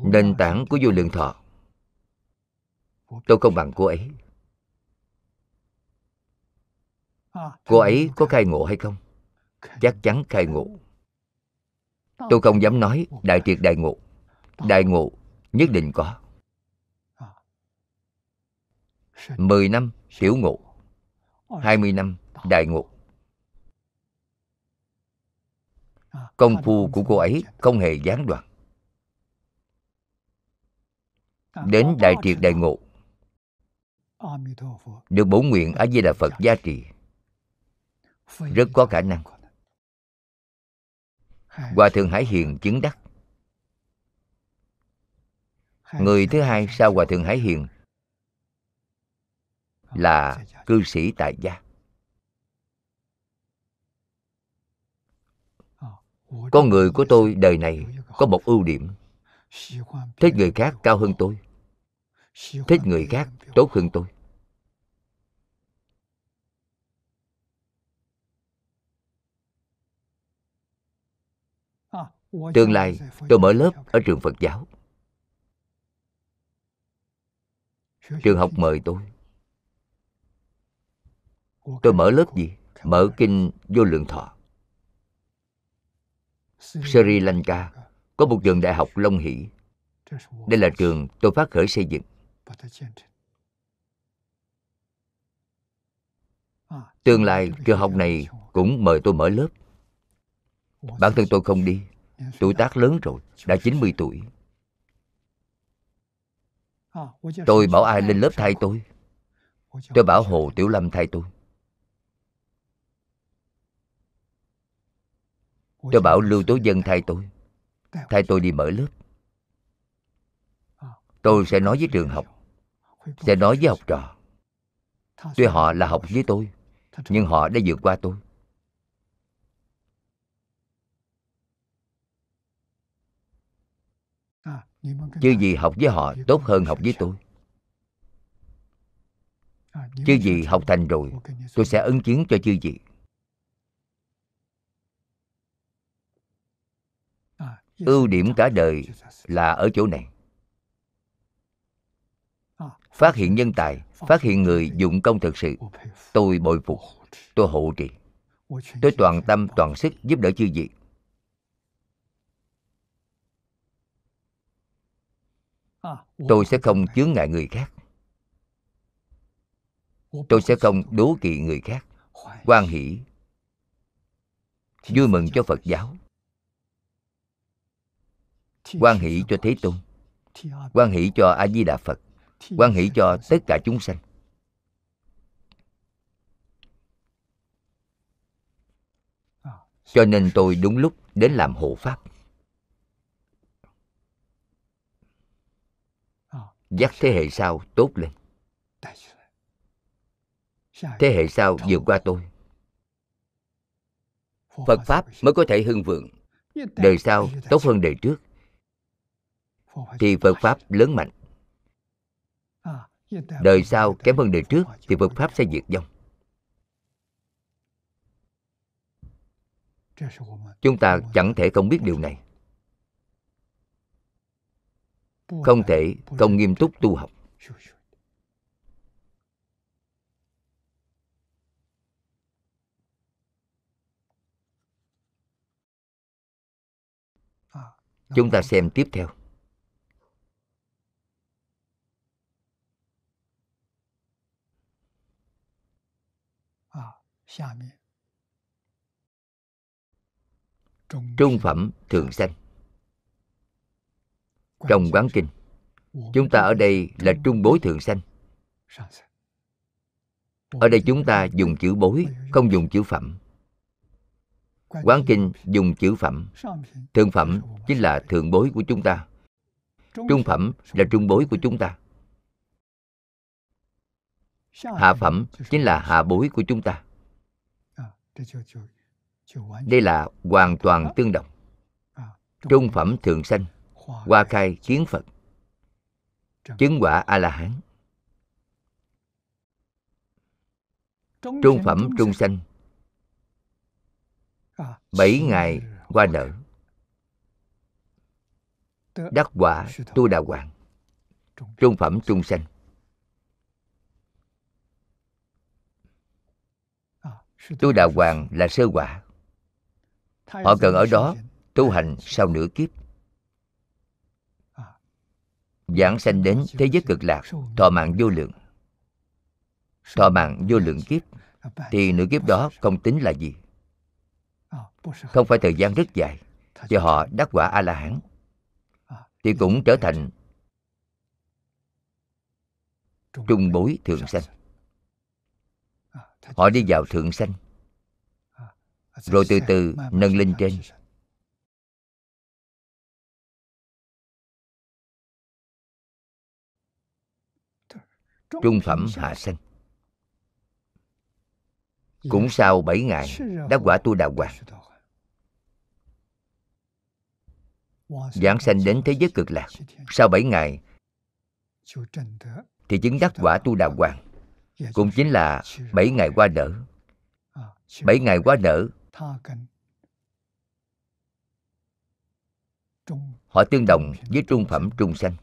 Nền tảng của vô lượng thọ. Tôi không bằng cô ấy. Cô ấy có khai ngộ hay không? Chắc chắn khai ngộ. Tôi không dám nói đại triệt đại ngộ. Đại ngộ nhất định có mười năm tiểu ngộ. Hai mươi năm đại ngộ. Công phu của cô ấy không hề gián đoạn. Đến đại triệt đại ngộ, được bổ nguyện a di đà phật gia trì, rất có khả năng. Hòa thượng hải hiền chứng đắc. Người thứ hai sau hòa thượng hải hiền là cư sĩ tại gia. Con người của tôi đời này có một ưu điểm. Thích người khác cao hơn tôi. Thích người khác tốt hơn tôi. Tương lai tôi mở lớp ở trường phật giáo. Trường học mời tôi tôi mở lớp gì? mở kinh vô lượng thọ. Sri lanka có một trường đại học long hỷ. Đây là trường tôi phát khởi xây dựng. Tương lai trường học này cũng mời tôi mở lớp. Bản thân tôi không đi. Tuổi tác lớn rồi đã 90 tuổi. Tôi bảo ai lên lớp thay tôi? Tôi bảo hồ tiểu lâm thay tôi tôi bảo lưu tố dân thay tôi. Thay tôi đi mở lớp. Tôi sẽ nói với trường học, sẽ nói với học trò. Tuy họ là học với tôi, nhưng họ đã vượt qua tôi. Chứ gì học với họ tốt hơn học với tôi. Chứ gì học thành rồi, tôi sẽ ứng chiến cho chư vị. Ưu điểm cả đời là ở chỗ này. Phát hiện nhân tài, phát hiện người dụng công thực sự. Tôi bội phục, tôi hộ trì. Tôi toàn tâm, toàn sức giúp đỡ chư vị. Tôi sẽ không chướng ngại người khác. Tôi sẽ không đố kỵ người khác. Quan hỷ, vui mừng cho phật giáo quan hỷ cho thế tôn. Quan hỷ cho a di đà phật. Quan hỷ cho tất cả chúng sanh. Cho nên tôi đúng lúc đến làm hộ pháp. Dắt thế hệ sau tốt lên. Thế hệ sau vượt qua tôi. Phật pháp mới có thể hưng vượng. Đời sau tốt hơn đời trước thì phật pháp lớn mạnh. Đời sau kém hơn đời trước thì phật pháp sẽ diệt vong. Chúng ta chẳng thể không biết điều này. Không thể, không nghiêm túc tu học. Chúng ta xem tiếp theo. Trung phẩm thường sanh trong quán kinh chúng ta ở đây là trung bối thường sanh ở đây chúng ta dùng chữ bối không dùng chữ phẩm。quán kinh dùng chữ phẩm。thượng phẩm chính là thượng bối của chúng ta trung phẩm là trung bối của chúng ta hạ phẩm chính là hạ bối của chúng ta đây là hoàn toàn tương đồng trung phẩm thường sanh hoa khai kiến phật chứng quả a la hán trung phẩm trung sanh bảy ngày qua nở đắc quả tu đà hoàng trung phẩm trung sanh tu đà hoàng là sơ quả. Họ cần ở đó tu hành sau nửa kiếp. Giảng sanh đến thế giới cực lạc thọ mạng vô lượng. Thọ mạng vô lượng kiếp thì nửa kiếp đó không tính là gì. Không phải thời gian rất dài thì họ đắc quả a la hán thì cũng trở thành trung bối thượng sanh họ đi vào thượng sanh. Rồi từ từ nâng lên trên. Trung phẩm hạ sanh. Cũng sau bảy ngày đã quả tu đà hoàng. Giảng sanh đến thế giới cực lạc. Sau bảy ngày, thì chứng đắc quả tu đà hoàng cũng chính là bảy ngày qua nở. Bảy ngày qua nở. Họ tương đồng với trung phẩm trung sanh.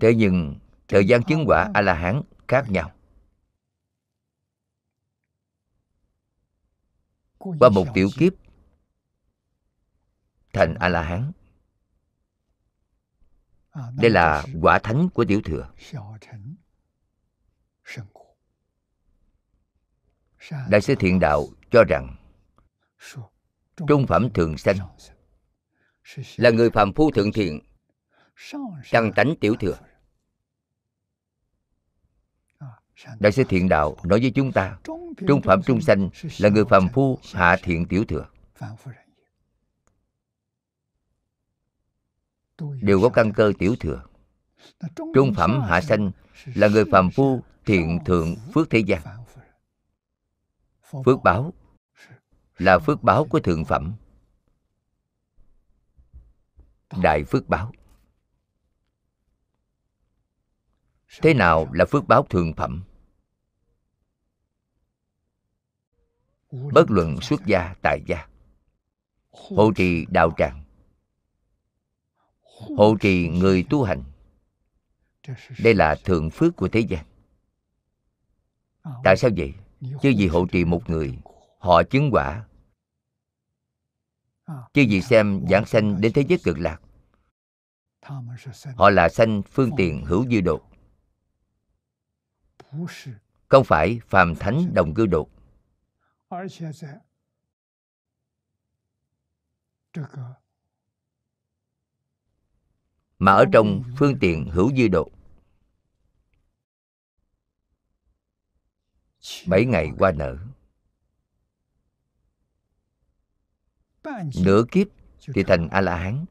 Thế nhưng thời gian chứng quả a la hán khác nhau. Qua một tiểu kiếp thành a la hán đây là quả thánh của tiểu thừa đại sư thiện đạo cho rằng trung phẩm thường sanh là người phàm phu thượng thiện căn tánh tiểu thừa đại sư thiện đạo nói với chúng ta trung phẩm trung sanh là người phàm phu hạ thiện tiểu thừa đều có căn cơ tiểu thừa. trung phẩm hạ sanh là người phàm phu thiện thượng phước thế gian. Phước báo là phước báo của thượng phẩm. Đại phước báo. thế nào là phước báo thượng phẩm? Bất luận xuất gia tại gia hộ trì đạo tràng hộ trì người tu hành. Đây là thượng phước của thế gian. Tại sao vậy? Chứ vì hộ trì một người, họ chứng quả. Chứ vì xem giảng sanh đến thế giới cực lạc, họ là sanh phương tiện hữu dư độ. Không phải phàm thánh đồng cư độ mà ở trong phương tiện hữu dư độ. Bảy ngày qua nở. Nửa kiếp thì thành a la hán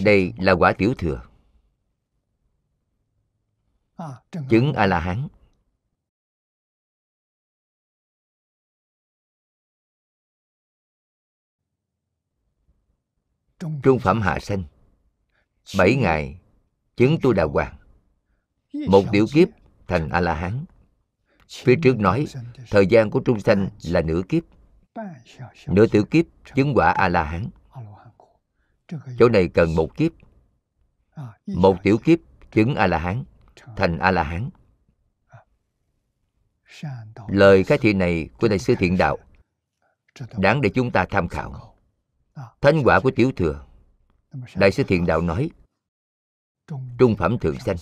đây là quả tiểu thừa chứng a la hán trung phẩm hạ sanh bảy ngày chứng tu đà hoàng một tiểu kiếp thành a la hán phía trước nói thời gian của trung sanh là nửa kiếp nửa tiểu kiếp chứng quả a la hán chỗ này cần một kiếp một tiểu kiếp chứng a la hán thành a la hán lời khai thị này của đại sư thiện đạo đáng để chúng ta tham khảo. Thánh quả của tiểu thừa, đại sư thiện đạo nói, trung phẩm thượng sanh.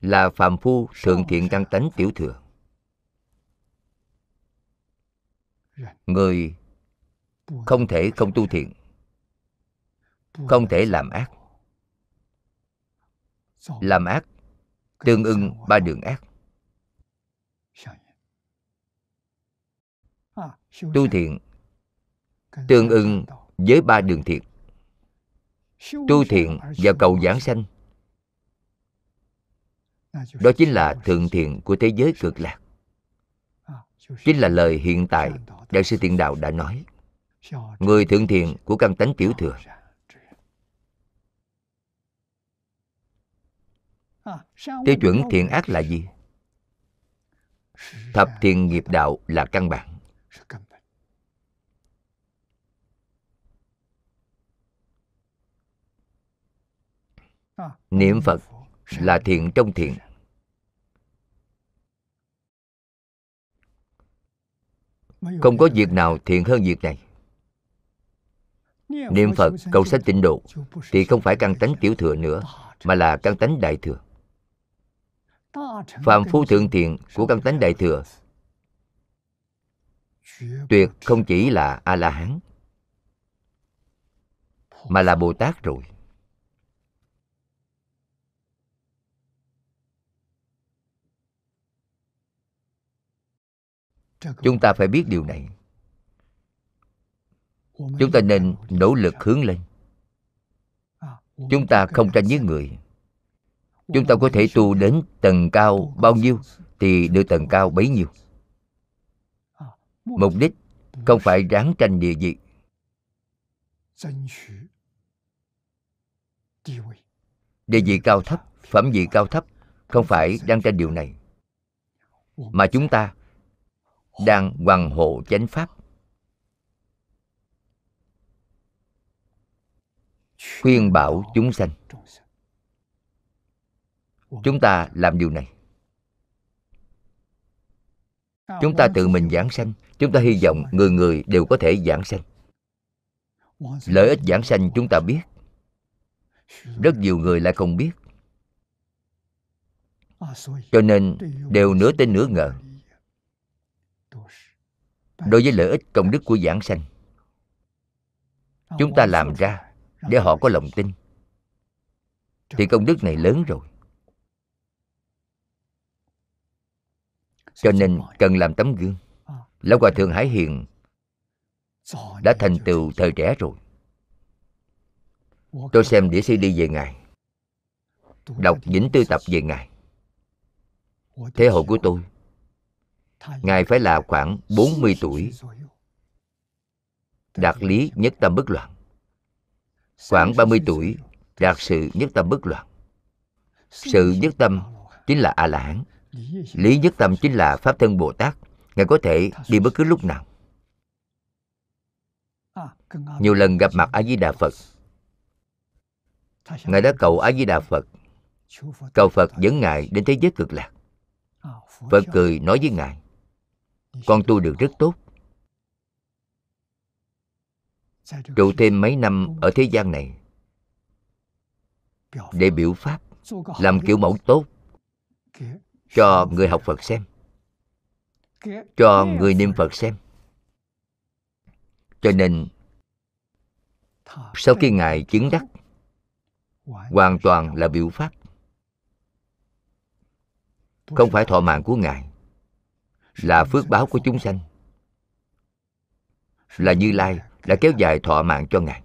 Là phàm phu thượng thiện căn tánh tiểu thừa. Người không thể không tu thiện không thể làm ác. Làm ác, tương ưng ba đường ác. Tu thiện, tương ưng với ba đường thiện. Tu thiện và cầu giảng sanh. Đó chính là thượng thiện của thế giới cực lạc. Chính là lời hiện tại đại sư thiện đạo đã nói. Người thượng thiện của căn tánh tiểu thừa tiêu chuẩn thiện ác là gì? Thập thiện nghiệp đạo là căn bản. Niệm phật là thiện trong thiện. không có việc nào thiện hơn việc này. Niệm phật cầu sanh tịnh độ thì không phải căn tánh tiểu thừa nữa mà là căn tánh đại thừa phạm phu thượng thiện của căn tánh đại thừa. tuyệt không chỉ là a la hán mà là bồ tát rồi. Chúng ta phải biết điều này. Chúng ta nên nỗ lực hướng lên. chúng ta không tranh với người chúng ta có thể tu đến tầng cao bao nhiêu thì được tầng cao bấy nhiêu. Mục đích không phải ráng tranh địa vị. Địa vị cao thấp, phẩm vị cao thấp không phải đang tranh điều này. Mà chúng ta đang hoàng hộ chánh pháp. Khuyên bảo chúng sanh chúng ta làm điều này. Chúng ta tự mình giảng sanh. Chúng ta hy vọng người người đều có thể giảng sanh. Lợi ích giảng sanh chúng ta biết. Rất nhiều người lại không biết. Cho nên đều nửa tin nửa ngờ. Đối với lợi ích công đức của giảng sanh, chúng ta làm ra để họ có lòng tin. Thì công đức này lớn rồi. Cho nên cần làm tấm gương. Lão hòa thượng hải hiền đã thành tựu thời trẻ rồi. Tôi xem đĩa cd về ngài, đọc vĩnh tư tập về ngài. Thế hệ của tôi, ngài phải là khoảng 40 tuổi, đạt lý nhất tâm bất loạn. Khoảng 30 tuổi, đạt sự nhất tâm bất loạn. Sự nhất tâm chính là a la hán lý nhất tâm chính là pháp thân bồ tát. Ngài có thể đi bất cứ lúc nào. Nhiều lần gặp mặt a di đà phật. Ngài đã cầu a di đà phật. Cầu phật dẫn ngài đến thế giới cực lạc. Phật cười nói với ngài con tu được rất tốt. Trụ thêm mấy năm ở thế gian này để biểu pháp làm kiểu mẫu tốt cho người học phật xem. Cho người niệm phật xem. Cho nên, sau khi ngài chứng đắc, hoàn toàn là biểu pháp. Không phải thọ mạng của ngài, là phước báo của chúng sanh. Là như lai đã kéo dài thọ mạng cho ngài.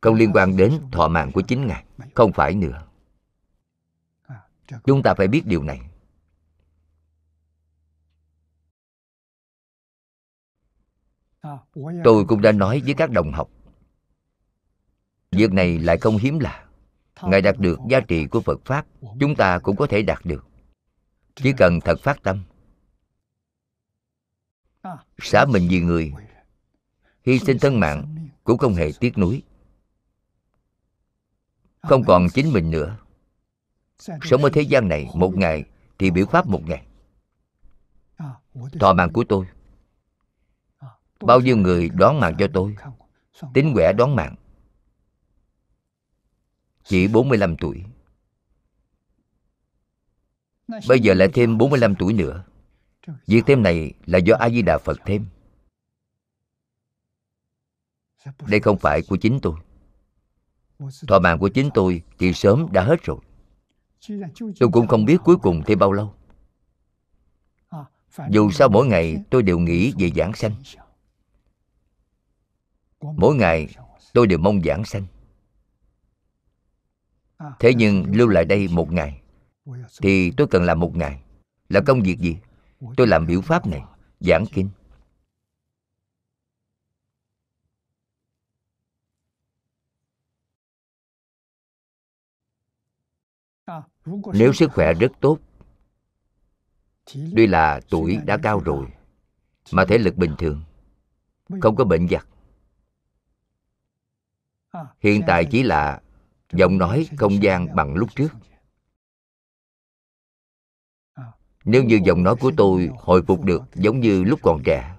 Không liên quan đến thọ mạng của chính ngài. Không phải nữa. Chúng ta phải biết điều này. Tôi cũng đã nói với các đồng học. Việc này lại không hiếm lạ. Ngài đạt được giá trị của phật pháp, chúng ta cũng có thể đạt được. Chỉ cần thật phát tâm. Xả mình vì người, hy sinh thân mạng cũng không hề tiếc nuối không còn chính mình nữa. Sống ở thế gian này một ngày thì biểu pháp một ngày. Thọ mạng của tôi. Bao nhiêu người đoán mạng cho tôi? Tính quẻ đoán mạng. Chỉ 45 tuổi. Bây giờ lại thêm 45 tuổi nữa. Việc thêm này là do A-di-đà Phật thêm. Đây không phải của chính tôi. Thọ mạng của chính tôi thì sớm đã hết rồi. Tôi cũng không biết cuối cùng thêm bao lâu. Dù sao mỗi ngày tôi đều nghĩ về giảng sanh. Mỗi ngày tôi đều mong giảng sanh. Thế nhưng lưu lại đây một ngày, thì tôi cần làm một ngày. Là công việc gì? Tôi làm biểu pháp này, giảng kinh. Nếu sức khỏe rất tốt, tuy là tuổi đã cao rồi, mà thể lực bình thường, không có bệnh vặt hiện tại chỉ là giọng nói không gian bằng lúc trước. Nếu như giọng nói của tôi hồi phục được giống như lúc còn trẻ,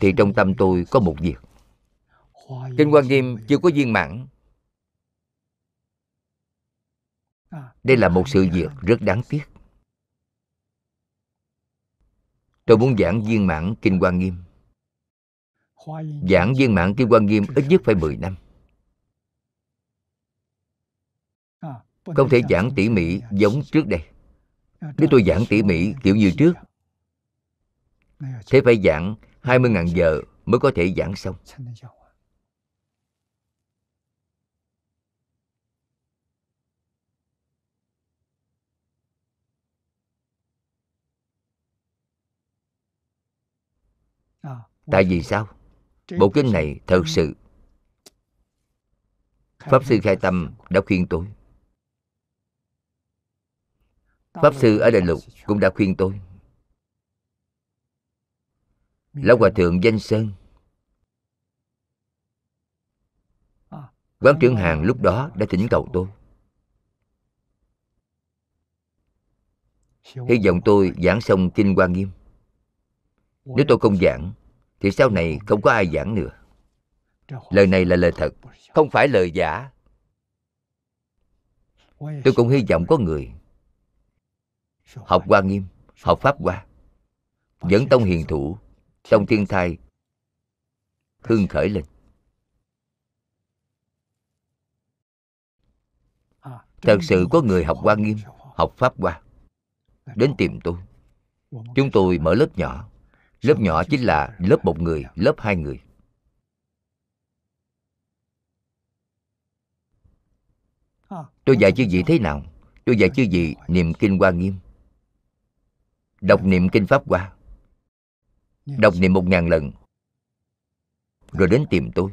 thì trong tâm tôi có một việc. Kinh quan nghiêm chưa có viên mãn. Đây là một sự việc rất đáng tiếc. Tôi muốn giảng viên mãn kinh quan nghiêm. Giảng viên mãn kinh quan nghiêm ít nhất phải 10 năm. Không thể giảng tỉ mỉ giống trước đây. Nếu tôi giảng tỉ mỉ kiểu như trước, thế phải giảng 20.000 giờ mới có thể giảng xong. Tại vì sao? Bộ kinh này thật sự pháp sư khai tâm đã khuyên tôi. Pháp sư ở đại lục cũng đã khuyên tôi. Lão hòa thượng danh sơn, quán trưởng hàng lúc đó đã thỉnh cầu tôi. Hy vọng tôi giảng xong kinh hoa nghiêm. Nếu tôi không giảng thì sau này không có ai giảng nữa. Lời này là lời thật, không phải lời giả. Tôi cũng hy vọng có người học hoa nghiêm, học pháp hoa dẫn tông hiền thủ trong thiên thai hưng khởi lên. Thật sự có người học hoa nghiêm, học pháp hoa đến tìm tôi. Chúng tôi mở lớp nhỏ lớp nhỏ chính là lớp một người, lớp hai người. Tôi dạy chư vị thế nào? Tôi dạy chư vị niệm kinh hoa nghiêm. Đọc niệm kinh pháp hoa. Đọc niệm một ngàn lần, rồi đến tìm tôi.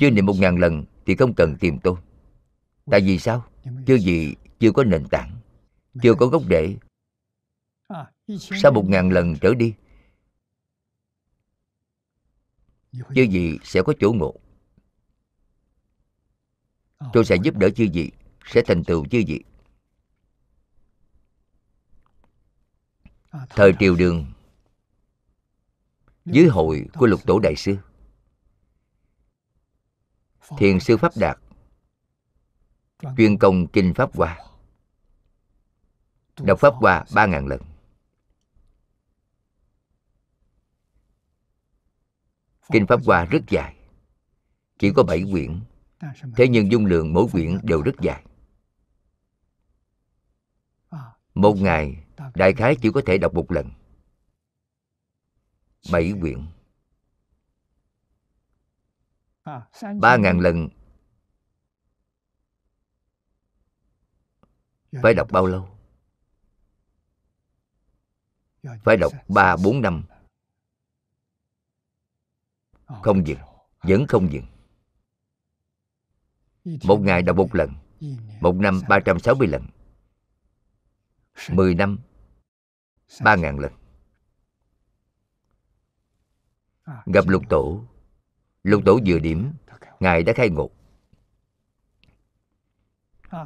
Chưa niệm một ngàn lần thì không cần tìm tôi. Tại vì sao? Chư vị chưa có nền tảng, chưa có gốc rễ. Sau một ngàn lần trở đi chư vị sẽ có chỗ ngộ. Tôi sẽ giúp đỡ chư vị sẽ thành tựu chư vị. Thời triều đường dưới hội của lục tổ đại sư. Thiền sư pháp đạt chuyên công kinh pháp hoa. Đọc pháp hoa ba ngàn lần kinh pháp hoa rất dài. Chỉ có bảy quyển. Thế nhưng dung lượng mỗi quyển đều rất dài. Một ngày, đại khái chỉ có thể đọc một lần. Bảy quyển. Ba ngàn lần. Phải đọc bao lâu? Phải đọc ba, bốn năm không dừng vẫn không dừng. Một ngày đọc một lần một năm ba trăm sáu mươi lần. Mười năm ba ngàn lần. Gặp lục tổ lục tổ vừa điểm ngài đã khai ngộ.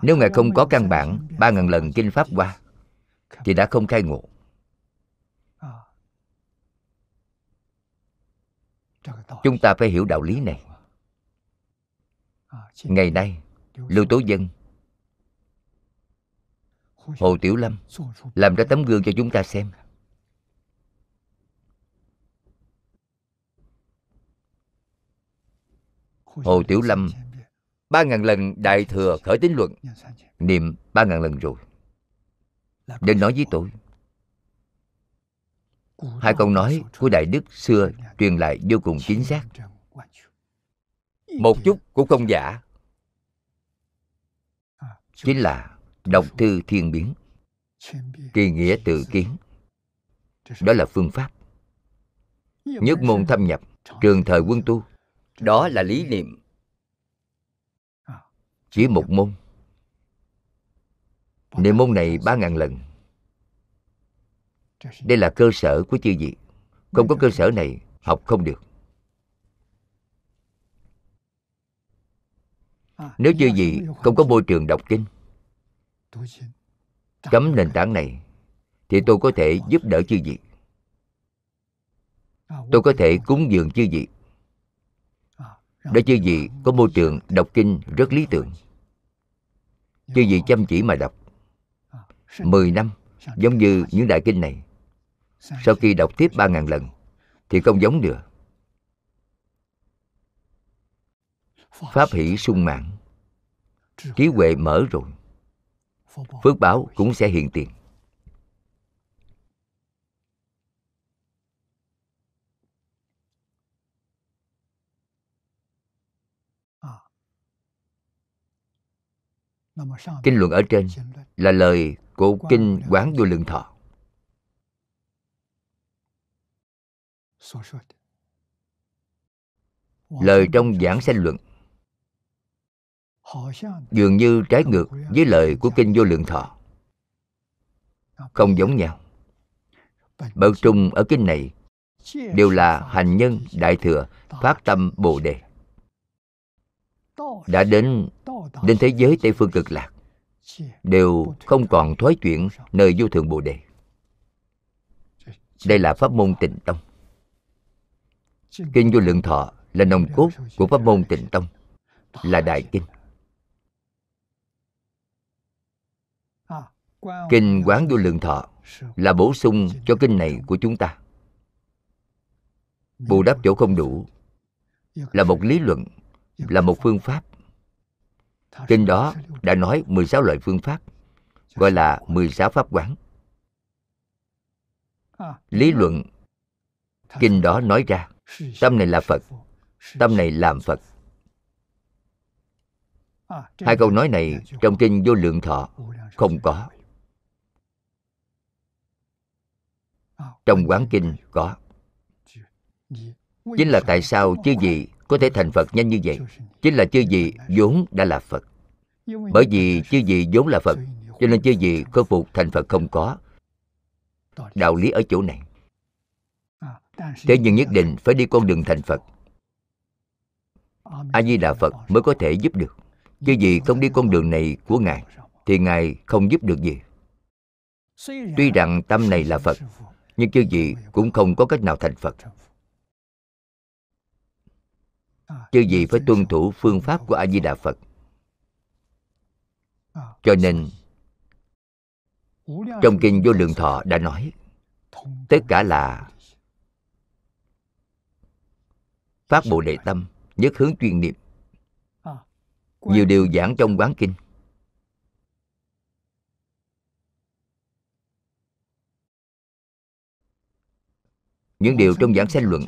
Nếu ngài không có căn bản ba ngàn lần kinh pháp qua thì đã không khai ngộ chúng ta phải hiểu đạo lý này. Ngày nay lưu tố dân hồ tiểu lâm làm ra tấm gương cho chúng ta xem. Hồ tiểu lâm ba ngàn lần đại thừa khởi tín luận niệm ba ngàn lần rồi. Đến nói với tôi hai câu nói của đại đức xưa truyền lại vô cùng chính xác. Một chút cũng không giả. Chính là đọc thư thiên biến, kỳ nghĩa tự kiến. Đó là phương pháp. Nhất môn thâm nhập, trường thời quân tu, đó là lý niệm. Chỉ một môn. Niệm môn này ba ngàn lần đây là cơ sở của chư vị. Không có cơ sở này, học không được. Nếu chư vị không có môi trường đọc kinh, cấm nền tảng này, thì tôi có thể giúp đỡ chư vị. Tôi có thể cúng dường chư vị. Để chư vị có môi trường đọc kinh rất lý tưởng. Chư vị chăm chỉ mà đọc. Mười năm, giống như những đại kinh này sau khi đọc tiếp ba ngàn lần thì không giống nữa. Pháp hỷ sung mãn trí huệ mở rồi. Phước báo cũng sẽ hiện tiền. Kinh luận ở trên là lời của kinh quán vô lượng thọ lời trong giảng sanh luận. Dường như trái ngược với lời của kinh vô lượng thọ. Không giống nhau. Bậc trung ở kinh này đều là hành nhân đại thừa phát tâm bồ đề. Đã đến đến thế giới tây phương cực lạc đều không còn thói chuyển nơi vô thượng bồ đề. Đây là pháp môn tịnh tông kinh vô lượng thọ là nồng cốt của pháp môn tịnh tông là đại kinh. Kinh quán vô lượng thọ là bổ sung cho kinh này của chúng ta. Bù đắp chỗ không đủ là một lý luận là một phương pháp. Kinh đó đã nói 16 loại phương pháp gọi là 16 pháp quán. Lý luận. kinh đó nói ra tâm này là phật tâm này làm phật. hai câu nói này trong kinh vô lượng thọ không có. trong quán kinh có. Chính là tại sao chư vị có thể thành phật nhanh như vậy? Chính là chư vị vốn đã là phật. Bởi vì chư vị vốn là phật cho nên chư vị khôi phục thành phật không có. Đạo lý ở chỗ này thế nhưng nhất định phải đi con đường thành phật. A di đà phật mới có thể giúp được. Chứ gì không đi con đường này của ngài, thì ngài không giúp được gì. Tuy rằng tâm này là phật, nhưng chư vị cũng không có cách nào thành phật. Chư vị phải tuân thủ phương pháp của a di đà phật. Cho nên, trong kinh vô lượng thọ đã nói, tất cả là phát bộ đề tâm nhất hướng chuyên niệm. Nhiều điều giảng trong quán kinh. Những điều trong giảng sanh luận.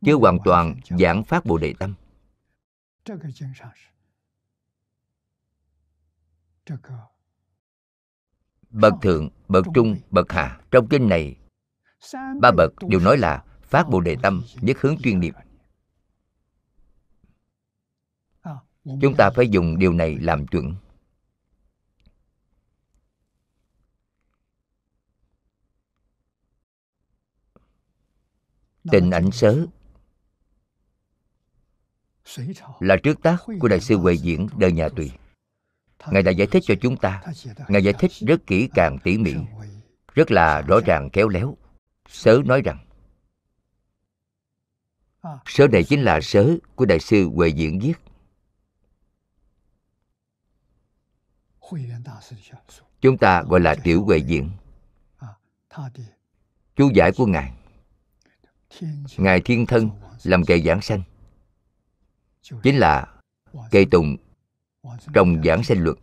Chưa hoàn toàn giảng phát bộ đề tâm. Bậc thượng bậc trung bậc hạ. Trong kinh này ba bậc đều nói là phát bồ đề tâm nhất hướng chuyên niệm chúng ta phải dùng điều này làm chuẩn. Tình ảnh sớ là trước tác của đại sư huệ diễn đời nhà tùy. Ngài đã giải thích cho chúng ta. Ngài giải thích rất kỹ càng tỉ mỉ, rất là rõ ràng, khéo léo. Sớ nói rằng Ờ. sớ này chính là sớ của đại sư huệ diễn viết chúng ta gọi là tiểu huệ diễn. Chú giải của ngài. Ngài thiên thân làm kệ giảng sanh. Chính là kệ tùng trong giảng sanh luật.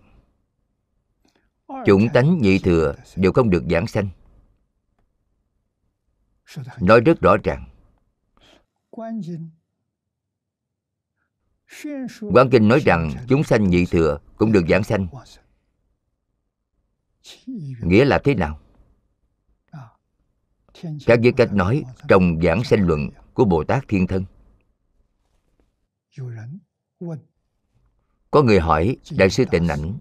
Chủng tánh nhị thừa đều không được giảng sanh. Nói rất rõ ràng. Quán Kinh nói rằng chúng sanh nhị thừa cũng được giảng sanh. Nghĩa là thế nào? Các với cách nói trong giảng sanh luận của Bồ Tát Thiên Thân. Có người hỏi Đại sư Tịnh Ảnh.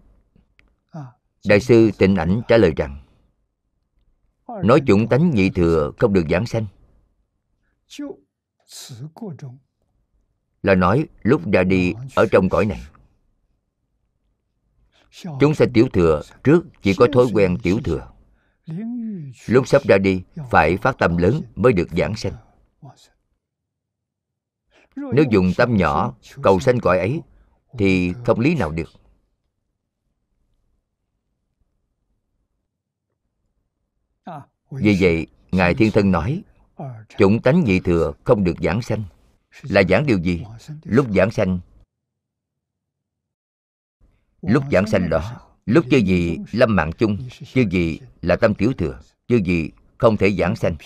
Đại sư Tịnh Ảnh trả lời rằng Nói chủng tánh nhị thừa không được giảng sanh Là nói lúc ra đi ở trong cõi này. Chúng sanh tiểu thừa trước chỉ có thói quen tiểu thừa. Lúc sắp ra đi phải phát tâm lớn mới được giảng sanh. Nếu dùng tâm nhỏ cầu sanh cõi ấy Thì không lý nào được. Vì vậy, Ngài Thiên Thân nói Chủng tánh nhị thừa không được giảng sanh. Là giảng điều gì? Lúc giảng sanh. Lúc giảng sanh đó, Lúc chưa gì lâm mạng chung Chưa gì là tâm tiểu thừa Chưa gì không thể giảng sanh.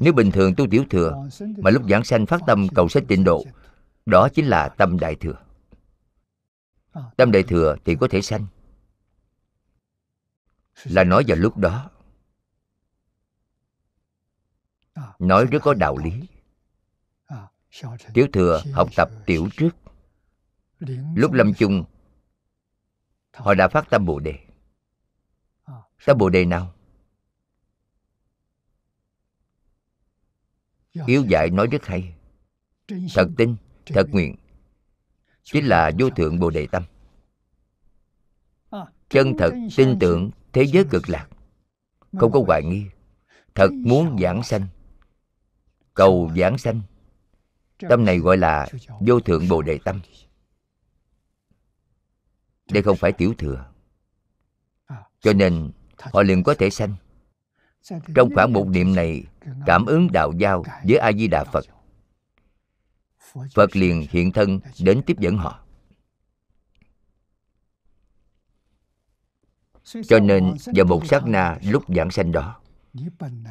Nếu bình thường tu tiểu thừa, Mà lúc giảng sanh phát tâm cầu sách tịnh độ, Đó chính là tâm đại thừa. Tâm đại thừa thì có thể sanh. Là nói vào lúc đó Nói rất có đạo lý. Tiểu thừa học tập tiểu trước. Lúc lâm chung họ đã phát tâm bồ đề. Tâm bồ đề nào? Yếu dạy nói rất hay. Thật tin thật nguyện. Chính là vô thượng bồ đề tâm. Chân thật tin tưởng thế giới cực lạc. không có hoài nghi. Thật muốn giảng sanh cầu giảng sanh. Tâm này gọi là vô thượng bồ đề tâm. Đây không phải tiểu thừa. Cho nên, họ liền có thể sanh. Trong khoảng một niệm này, cảm ứng đạo giao với a di đà phật. Phật liền hiện thân đến tiếp dẫn họ. Cho nên vào một sát na lúc giảng sanh đó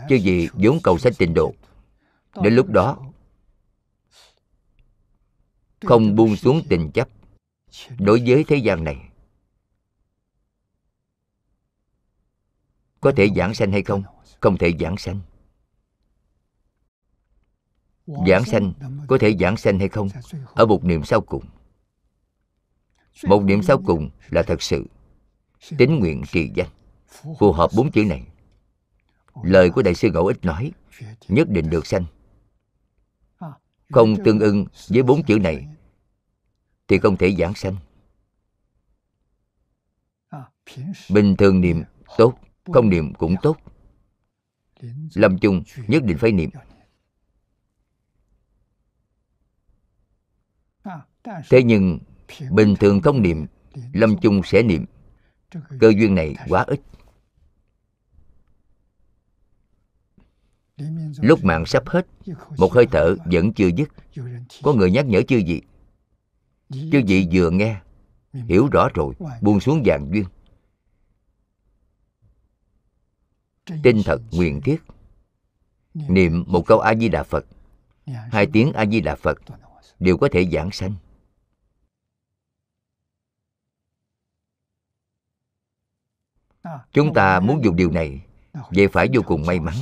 chứ gì vốn cầu sanh tịnh độ đến lúc đó không buông xuống tình chấp đối với thế gian này. Có thể giảng sanh hay không? không thể giảng sanh. Giảng sanh có thể giảng sanh hay không? ở một niệm sau cùng. Một niệm sau cùng là thật sự tín nguyện trì danh. phù hợp bốn chữ này. Lời của đại sư ngẫu ích nói nhất định được sanh không tương ưng với bốn chữ này thì không thể giảng sanh. Bình thường niệm tốt không niệm cũng tốt. lâm chung nhất định phải niệm. thế nhưng bình thường không niệm lâm chung sẽ niệm. cơ duyên này quá ít lúc mạng sắp hết một hơi thở vẫn chưa dứt. có người nhắc nhở chư gì chư vị vừa nghe hiểu rõ rồi buông xuống vàng duyên. Tin thật nguyện thiết. Niệm một câu a di đà phật hai tiếng a di đà phật đều có thể giảng sanh. Chúng ta muốn dùng điều này vậy phải vô cùng may mắn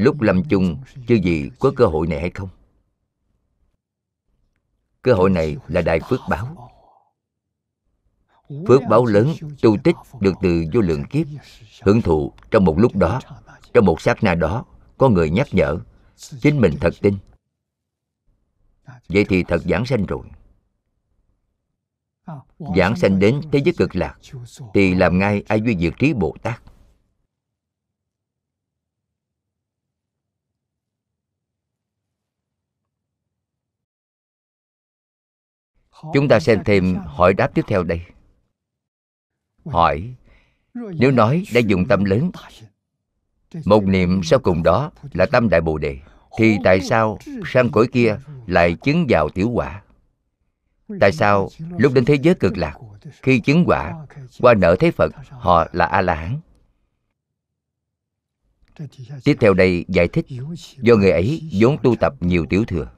lúc lâm chung chứ gì có cơ hội này hay không? Cơ hội này là đại phước báo. Phước báo lớn, tu tích được từ vô lượng kiếp, hưởng thụ trong một lúc đó, trong một sát na đó, có người nhắc nhở, chính mình thật tin. Vậy thì thật giảng sanh rồi. Giảng sanh đến thế giới cực lạc, thì làm ngay ai duy diệt trí bồ tát. Chúng ta xem thêm hỏi đáp tiếp theo đây. Hỏi, nếu nói đã dùng tâm lớn, một niệm sau cùng đó là tâm đại bồ đề, thì tại sao sang cõi kia lại chứng vào tiểu quả? Tại sao lúc đến thế giới cực lạc, khi chứng quả qua nợ thế phật, họ là a la hán tiếp theo đây giải thích do người ấy vốn tu tập nhiều tiểu thừa.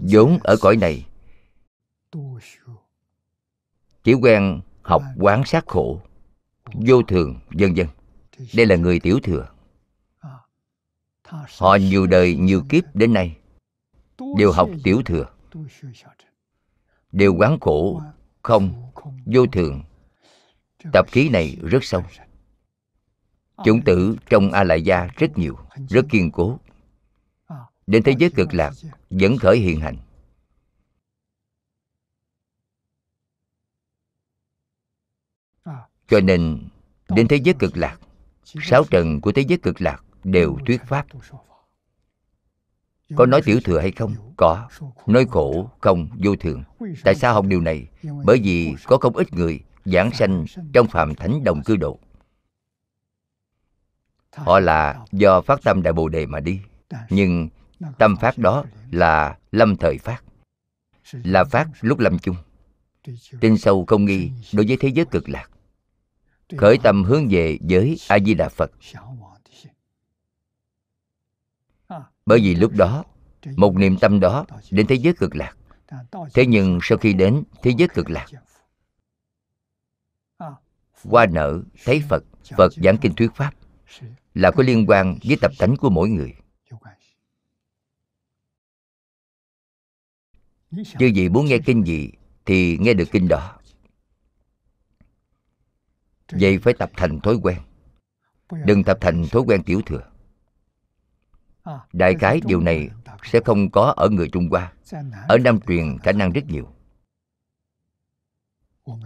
Vốn ở cõi này chỉ quen học quán sát khổ Vô thường, vân vân. Đây là người tiểu thừa. Họ nhiều đời, nhiều kiếp đến nay Đều học tiểu thừa. Đều quán khổ, không, vô thường. Tập khí này rất sâu. Chủng tử trong a la gia rất nhiều Rất kiên cố. Đến thế giới cực lạc Vẫn khởi hiện hành. cho nên đến thế giới cực lạc sáu trần của thế giới cực lạc đều thuyết pháp. Có nói tiểu thừa hay không? có. nói khổ không vô thường. Tại sao học điều này? bởi vì có không ít người giảng sanh trong phạm thánh đồng cư độ. họ là do phát tâm đại bồ đề mà đi. Nhưng tâm phát đó là lâm thời phát. Là phát lúc lâm chung. Tin sâu không nghi đối với thế giới cực lạc khởi tâm hướng về với a di đà phật. Bởi vì lúc đó, một niềm tâm đó đến thế giới cực lạc. Thế nhưng sau khi đến thế giới cực lạc, qua nợ thấy phật phật giảng kinh thuyết pháp, là có liên quan với tập tánh của mỗi người. Chứ gì muốn nghe kinh gì thì nghe được kinh đó vậy phải tập thành thói quen. Đừng tập thành thói quen tiểu thừa. Đại cái điều này sẽ không có ở người trung hoa. Ở nam truyền khả năng rất nhiều.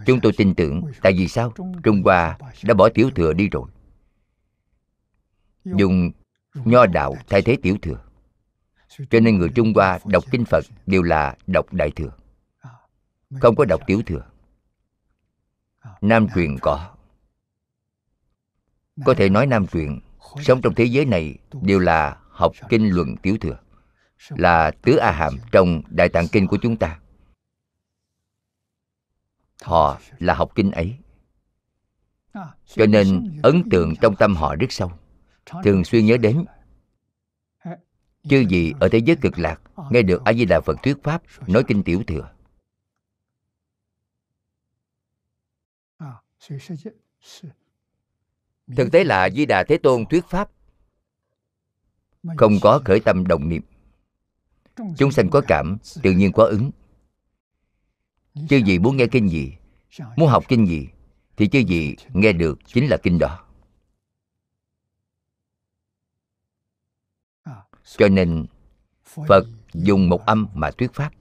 Chúng tôi tin tưởng, tại vì sao? Trung hoa đã bỏ tiểu thừa đi rồi. Dùng nho đạo thay thế tiểu thừa. Cho nên người trung hoa đọc kinh phật đều là đọc đại thừa. Không có đọc tiểu thừa. Nam truyền có có thể nói nam truyền sống trong thế giới này đều là học kinh luận tiểu thừa là tứ a hàm trong đại tạng kinh của chúng ta. Họ là học kinh ấy. Cho nên ấn tượng trong tâm họ rất sâu thường xuyên nhớ đến. Chư gì ở thế giới cực lạc nghe được a di đà phật thuyết pháp nói kinh tiểu thừa. à, thực tế là di đà thế tôn thuyết pháp không có khởi tâm đồng niệm. Chúng sanh có cảm, tự nhiên có ứng. Chư gì muốn nghe kinh gì, muốn học kinh gì, thì chư gì nghe được chính là kinh đó. Cho nên, phật dùng một âm mà thuyết pháp.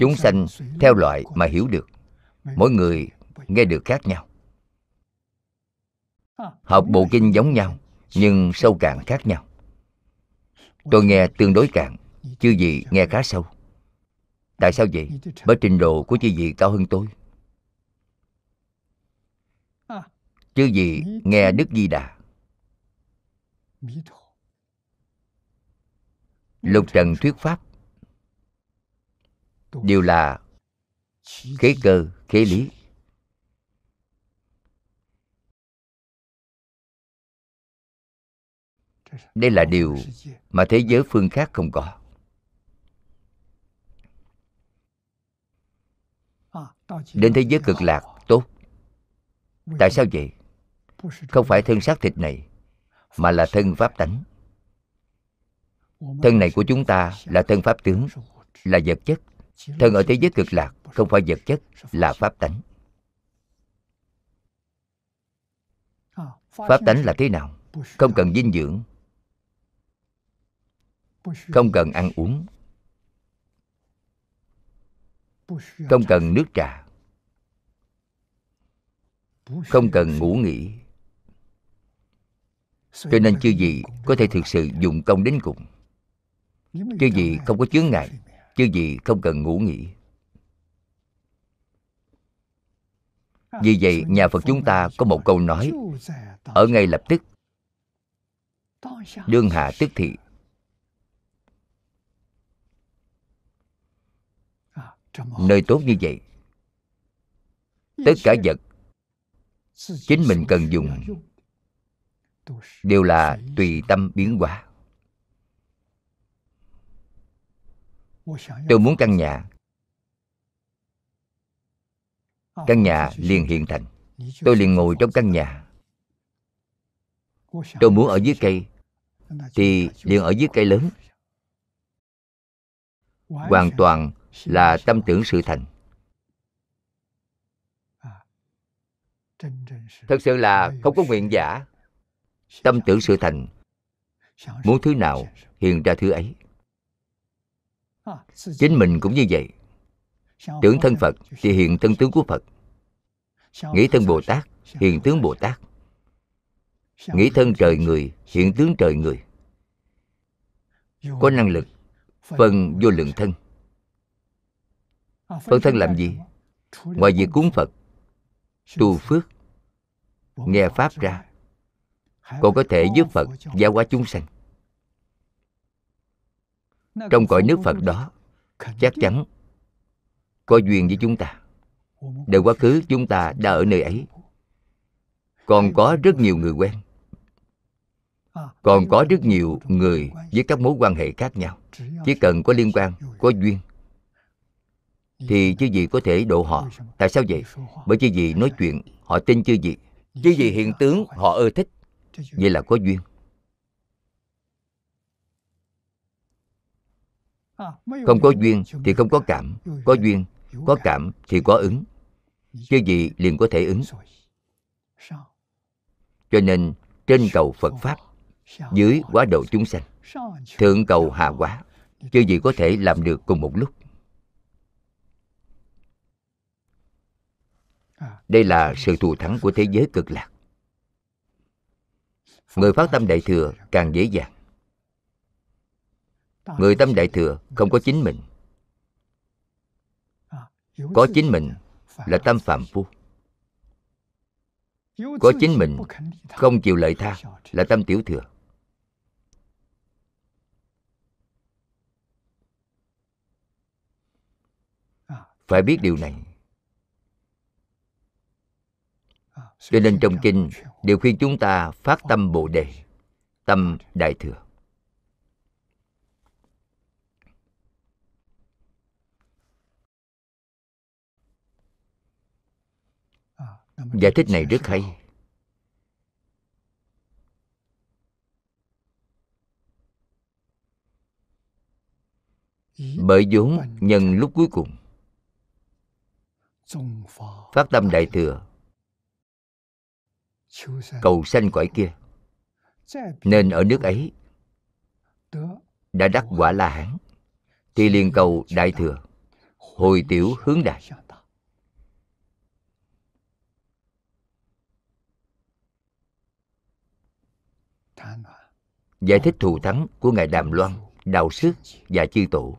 Chúng sanh theo loại mà hiểu được. Mỗi người nghe được khác nhau. Hợp bộ kinh giống nhau Nhưng sâu cạn khác nhau. Tôi nghe tương đối cạn Chư gì nghe khá sâu. Tại sao vậy? Bởi trình độ của chư vị cao hơn tôi. Chư gì nghe Đức Di Đà. Lục Trần thuyết pháp Đều là khế cơ, khế lý. Đây là điều mà thế giới phương khác không có. Đến thế giới cực lạc, tốt. Tại sao vậy? Không phải thân xác thịt này, mà là thân pháp tánh. Thân này của chúng ta là thân pháp tướng, là vật chất. Thân ở thế giới cực lạc, không phải vật chất, là pháp tánh. Pháp tánh là thế nào? Không cần dinh dưỡng không cần ăn uống. Không cần nước trà. Không cần ngủ nghỉ. Cho nên chư vị có thể thực sự dụng công đến cùng. Chư vị không có chướng ngại. Chư vị không cần ngủ nghỉ. Vì vậy, nhà phật chúng ta có một câu nói. Ở ngay lập tức. Đương hạ tức thị. nơi tốt như vậy. Tất cả vật chính mình cần dùng đều là tùy tâm biến hóa. Tôi muốn căn nhà. Căn nhà liền hiện thành. tôi liền ngồi trong căn nhà. tôi muốn ở dưới cây. thì liền ở dưới cây lớn. hoàn toàn là tâm tưởng sự thành. Thật sự là không có nguyện giả. Tâm tưởng sự thành. Muốn thứ nào hiện ra thứ ấy. Chính mình cũng như vậy. Tưởng thân phật thì hiện thân tướng của phật. Nghĩ thân bồ tát hiện tướng bồ tát. Nghĩ thân trời người hiện tướng trời người. Có năng lực phân vô lượng thân phân thân làm gì? Ngoài việc cúng phật, tu phước, nghe pháp ra, còn có thể giúp phật giáo hóa chúng sanh. Trong cõi nước phật đó, chắc chắn có duyên với chúng ta. Đời quá khứ chúng ta đã ở nơi ấy. Còn có rất nhiều người quen. Còn có rất nhiều người với các mối quan hệ khác nhau. Chỉ cần có liên quan, có duyên thì chư vị có thể độ họ. Tại sao vậy? Bởi chư vị nói chuyện, họ tin chư vị. Chư vị hiện tướng, họ ưa thích. Vậy là có duyên. Không có duyên thì không có cảm. Có duyên, có cảm thì có ứng. Chư vị liền có thể ứng. Cho nên, trên cầu phật pháp, dưới quá độ chúng sanh, thượng cầu hạ quá, chư vị có thể làm được cùng một lúc. Đây là sự thù thắng của thế giới cực lạc. Người phát tâm đại thừa càng dễ dàng. Người tâm đại thừa không có chính mình. Có chính mình là tâm phạm phu. Có chính mình không chịu lợi tha là tâm tiểu thừa. Phải biết điều này cho nên trong kinh đều khuyên chúng ta phát tâm bồ đề, tâm đại thừa. Giải thích này rất hay. Bởi vốn nhân lúc cuối cùng, phát tâm đại thừa cầu sanh cõi kia. Nên ở nước ấy đã đắc quả la hán. Thì liền cầu đại thừa hồi tiểu hướng đại giải thích thù thắng của ngài đàm loan đạo sư và chư tổ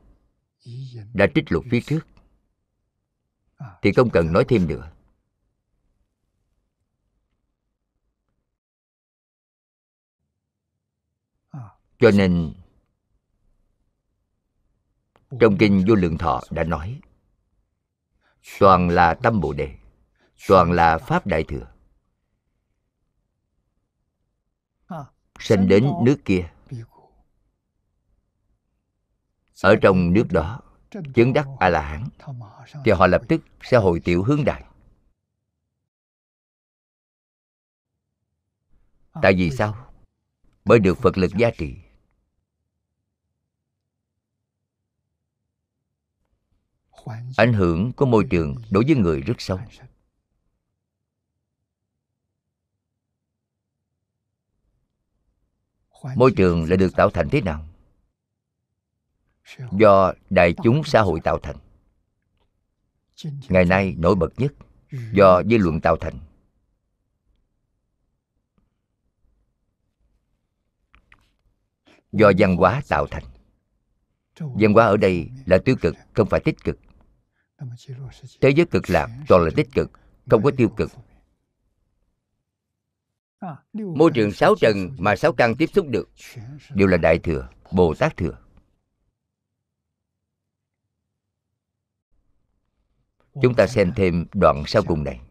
đã trích lục phía trước. Thì không cần nói thêm nữa. Cho nên trong kinh vô lượng thọ đã nói toàn là tâm bồ đề toàn là pháp đại thừa. À sanh đến nước kia. Ở trong nước đó chứng đắc a la hán thì họ lập tức sẽ hồi tiểu hướng đại tại vì sao? bởi được phật lực gia trì ảnh hưởng của môi trường đối với người rất sâu môi trường lại được tạo thành thế nào? Do đại chúng xã hội tạo thành. Ngày nay nổi bật nhất do dư luận tạo thành. Do văn hóa tạo thành. Văn hóa ở đây là tiêu cực, không phải tích cực thế giới cực lạc toàn là tích cực không có tiêu cực. Môi trường sáu trần mà sáu căn tiếp xúc được đều là đại thừa bồ tát thừa. Chúng ta xem thêm đoạn sau cùng này.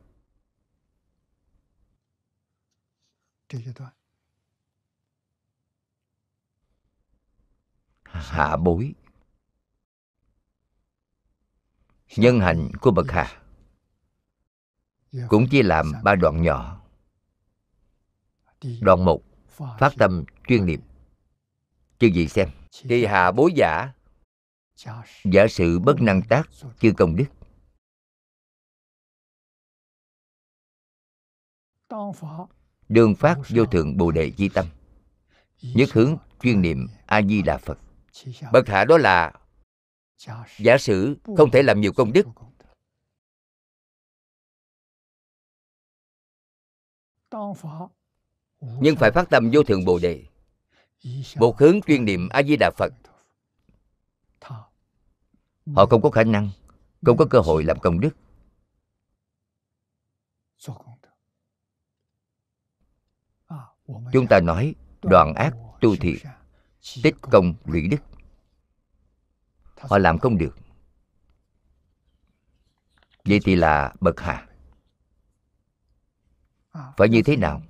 Hạ bối nhân hạnh của bậc hạ cũng chia làm ba đoạn nhỏ. Đoạn một, phát tâm chuyên niệm. Chư gì xem, kỳ hạ bối giả giả sự bất năng tác chư công đức. Đương phát vô thượng bồ đề di tâm. Nhất hướng chuyên niệm a di đà phật. Bậc hạ đó là giả sử không thể làm nhiều công đức. Nhưng phải phát tâm vô thượng bồ đề. Một hướng chuyên niệm a di đà phật. Họ không có khả năng, không có cơ hội làm công đức. Chúng ta nói đoạn ác tu thiện, tích công lũy đức họ làm không được. Vậy thì là bậc hạ. Phải như thế nào?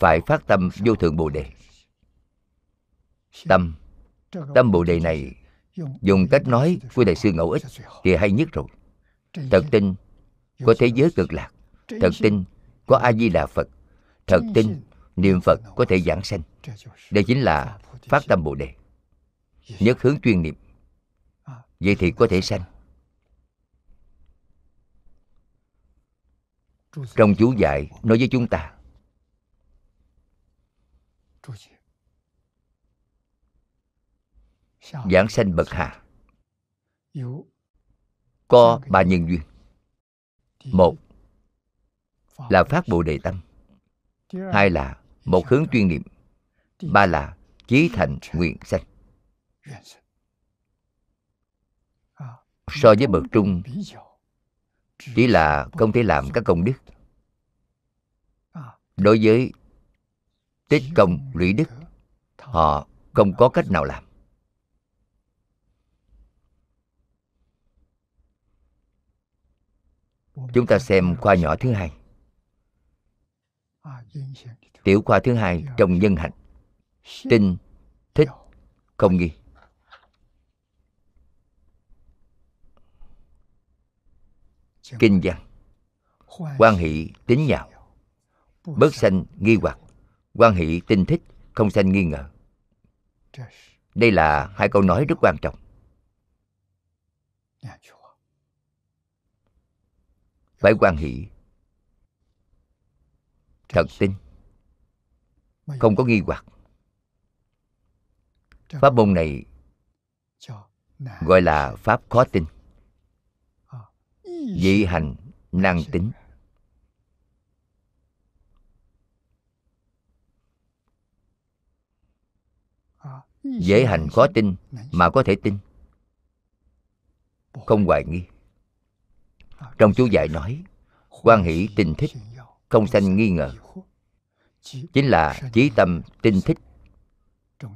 Phải phát tâm vô thượng bồ đề. Tâm. Tâm bồ đề này, dùng cách nói của đại sư ngẫu ích thì hay nhất rồi. Thật tin, có thế giới cực lạc. Thật tin, có a di đà phật. Thật tin, niệm phật có thể giảng sanh. Đây chính là phát tâm bồ đề. Nhất hướng chuyên niệm vậy thì có thể sanh trong chú dạy nói với chúng ta, giảng sanh bậc hạ. Có ba nhân duyên. Một là phát bồ đề tâm. Hai là một hướng chuyên niệm. Ba là chí thành nguyện sanh so với bậc trung. Chỉ là không thể làm các công đức. Đối với tích công lũy đức, họ không có cách nào làm. Chúng ta xem khoa nhỏ thứ hai. Tiểu khoa thứ hai trong nhân hạnh. Tin thích không nghi. Kinh văn. Quan hỷ tính nhạo. Bớt sanh nghi hoặc. Quan hỷ tinh thích không sanh nghi ngờ. Đây là hai câu nói rất quan trọng. Phải quan hỷ. Thật tin. Không có nghi hoặc. Pháp môn này gọi là pháp khó tin dị hành, năng tính. Dễ hành khó tin mà có thể tin. Không hoài nghi. Trong chú dạy nói, quan hỷ tình thích không sanh nghi ngờ. Chính là chí tâm tinh thích.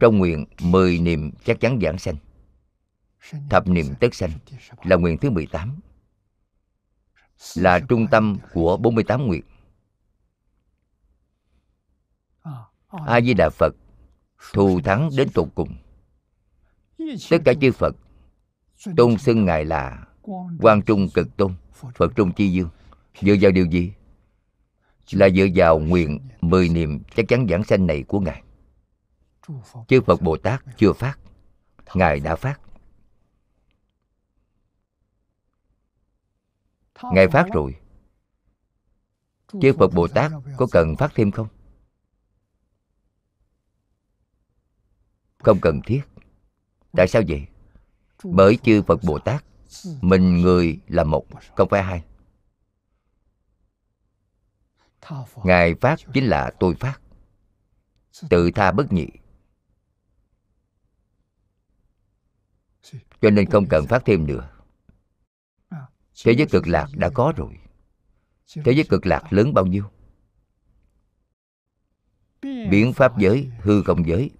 Trong nguyện mười niệm chắc chắn giảng sanh. Thập niệm tất sanh là nguyện thứ 18 là trung tâm của 48 nguyện a di đà phật thù thắng đến tột cùng. Tất cả chư phật tôn xưng ngài là Quang trung cực tôn, phật trung chi dương. Dựa vào điều gì? Là dựa vào nguyện mười niệm chắc chắn giảng sanh này của ngài. Chư phật bồ tát chưa phát, ngài đã phát. Ngài phát rồi. Chư phật bồ tát có cần phát thêm không? Không cần thiết. Tại sao vậy? Bởi chư phật bồ tát mình người là một không phải hai. Ngài phát chính là tôi phát. Tự tha bất nhị. Cho nên không cần phát thêm nữa thế giới cực lạc đã có rồi. Thế giới cực lạc lớn bao nhiêu? Biến pháp giới, hư không giới.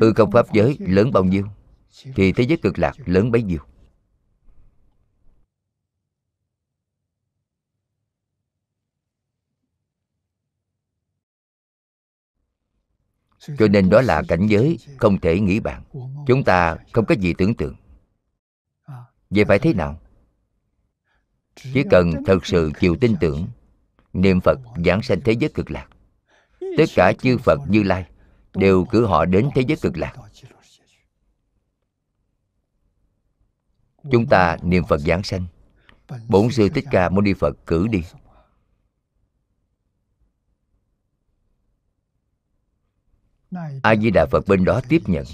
Hư không pháp giới lớn bao nhiêu? Thì thế giới cực lạc lớn bấy nhiêu? Cho nên đó là cảnh giới không thể nghĩ bạn chúng ta không có gì tưởng tượng vậy phải thế nào? Chỉ cần thật sự chịu tin tưởng, niệm phật giảng sanh thế giới cực lạc. Tất cả chư phật như lai đều cử họ đến thế giới cực lạc. Chúng ta niệm phật giảng sanh. Bổn sư thích ca mâu ni phật cử đi. A di đà phật bên đó tiếp nhận.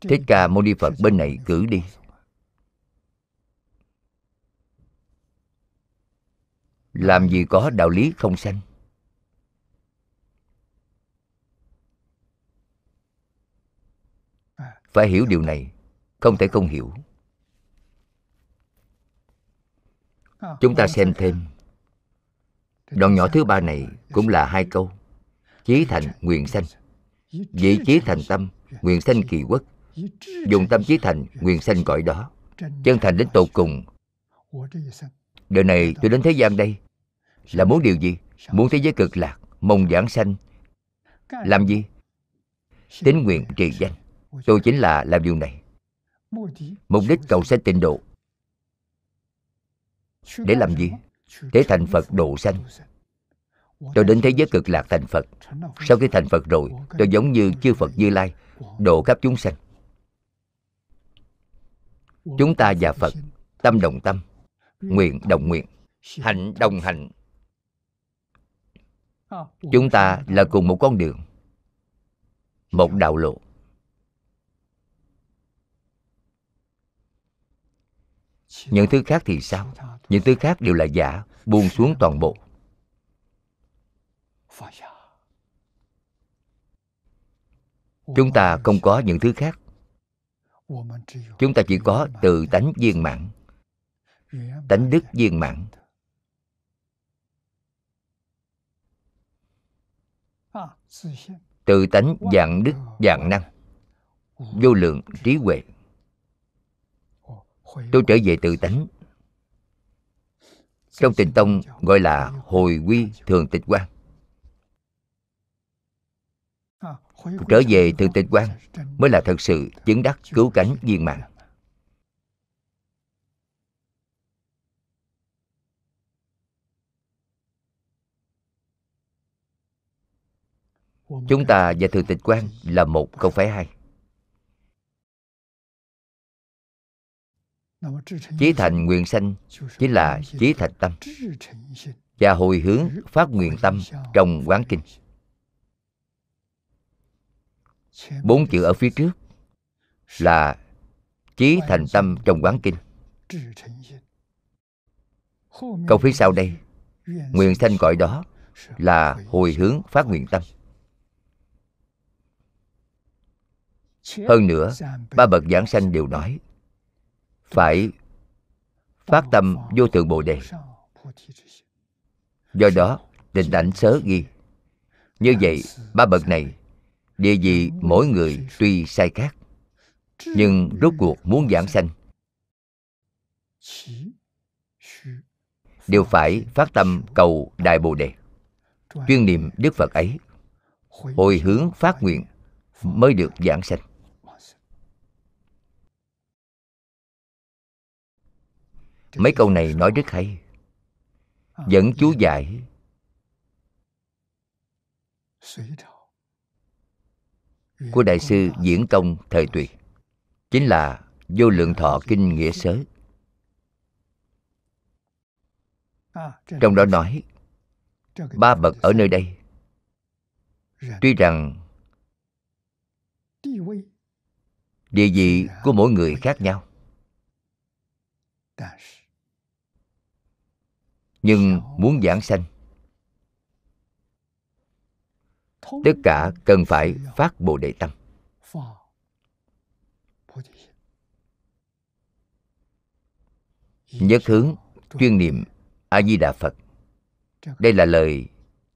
Thích ca mâu ni phật bên này cử đi. Làm gì có đạo lý không sanh? Phải hiểu điều này, không thể không hiểu. Chúng ta xem thêm. Đoạn nhỏ thứ ba này cũng là hai câu. Chí thành nguyện sanh. Vị chí thành tâm, nguyện sanh kỳ quốc. Dùng tâm chí thành, nguyện sanh cõi đó. Chân thành đến tột cùng đời này tôi đến thế gian đây. Là muốn điều gì? Muốn thế giới cực lạc, mong giảng sanh. Làm gì? Tính nguyện trì danh. Tôi chính là làm điều này. Mục đích cầu sanh tịnh độ. Để làm gì? Để thành phật độ sanh. Tôi đến thế giới cực lạc thành phật. Sau khi thành phật rồi, tôi giống như chư phật như lai, độ khắp chúng sanh. Chúng ta và phật, tâm đồng tâm nguyện đồng nguyện. Hạnh đồng hạnh. Chúng ta là cùng một con đường, một đạo lộ. Những thứ khác thì sao? Những thứ khác đều là giả, buông xuống toàn bộ. Chúng ta không có những thứ khác. Chúng ta chỉ có từ tánh viên mãn tánh đức viên mãn. Tự tánh dạng đức dạng năng. Vô lượng trí huệ. Tôi trở về tự tánh. Trong tình tông gọi là hồi quy thường tịch quan trở về thường tịch quan mới là thật sự chứng đắc cứu cánh viên mạng chúng ta và thường tịch quan là một không phải hai. Chí thành nguyện sanh chính là chí thành tâm và hồi hướng phát nguyện tâm trong quán kinh. Bốn chữ ở phía trước là chí thành tâm trong quán kinh. câu phía sau đây nguyện sanh cõi đó là hồi hướng phát nguyện tâm hơn nữa ba bậc giảng sanh đều nói phải phát tâm vô thượng bồ đề. do đó định ảnh sớ ghi. Như vậy ba bậc này địa vị mỗi người tuy sai khác nhưng rốt cuộc muốn giảng sanh. Đều phải phát tâm cầu đại bồ đề. Chuyên niệm đức phật ấy hồi hướng phát nguyện mới được giảng sanh mấy câu này nói rất hay. Dẫn chú giải. Của đại sư diễn công thời tuyệt chính là vô lượng thọ kinh nghĩa sớ trong đó nói ba bậc ở nơi đây. Tuy rằng địa vị của mỗi người khác nhau nhưng muốn giảng sanh, tất cả cần phải phát bồ đề tâm. Nhất hướng chuyên niệm a di đà phật. Đây là lời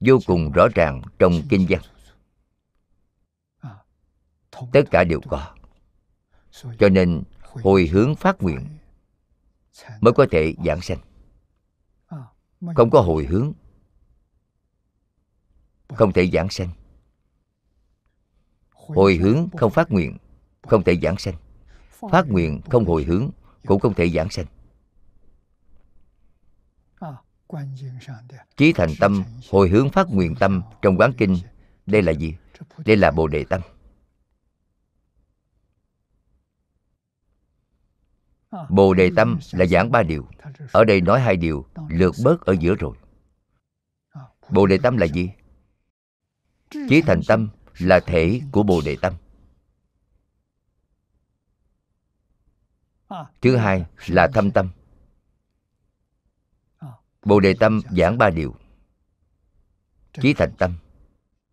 vô cùng rõ ràng trong kinh văn. Tất cả đều có. Cho nên hồi hướng phát nguyện mới có thể giảng sanh không có hồi hướng. Không thể giảng sanh. Hồi hướng không phát nguyện không thể giảng sanh. Phát nguyện không hồi hướng cũng không thể giảng sanh. Chí thành tâm hồi hướng phát nguyện tâm trong quán kinh. Đây là gì? Đây là bồ đề tâm. Bồ đề tâm là giảng ba điều. Ở đây nói hai điều lượt bớt ở giữa rồi. Bồ đề tâm là gì? Chí thành tâm là thể của Bồ đề tâm. Thứ hai là thâm tâm. Bồ đề tâm giảng ba điều. Chí thành tâm,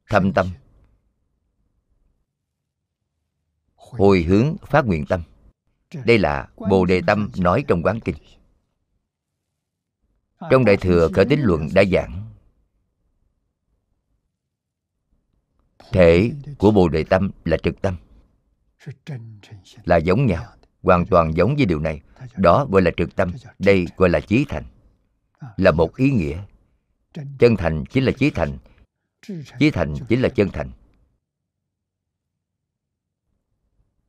Thâm tâm. Hồi hướng phát nguyện tâm. Đây là Bồ Đề Tâm nói trong quán kinh. Trong Đại Thừa Khởi tính Luận đã giảng, Thể của Bồ Đề Tâm là trực tâm, Là giống nhau, Hoàn toàn giống với điều này. Đó gọi là trực tâm, Đây gọi là chí thành, Là một ý nghĩa. Chân thành chính là chí thành Chí thành chính là chân thành.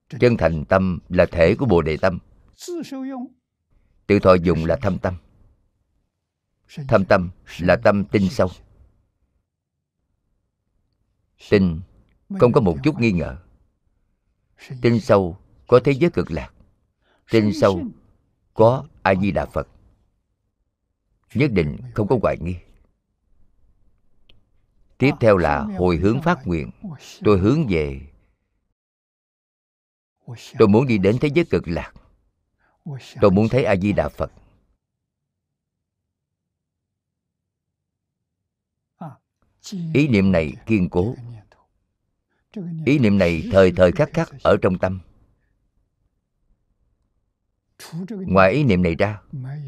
Chân thành tâm là thể của Bồ Đề Tâm. Tự thọ dụng là thâm tâm. Thâm tâm là tâm tinh sâu. Tinh không có một chút nghi ngờ. Tinh sâu có thế giới cực lạc. Tinh sâu có A-di-đà Phật. Nhất định không có hoài nghi. Tiếp theo là hồi hướng phát nguyện. Tôi hướng về Tôi muốn đi đến thế giới cực lạc. Tôi muốn thấy A-di-đà Phật. Ý niệm này kiên cố. Ý niệm này thời thời khắc khắc ở trong tâm. Ngoài ý niệm này ra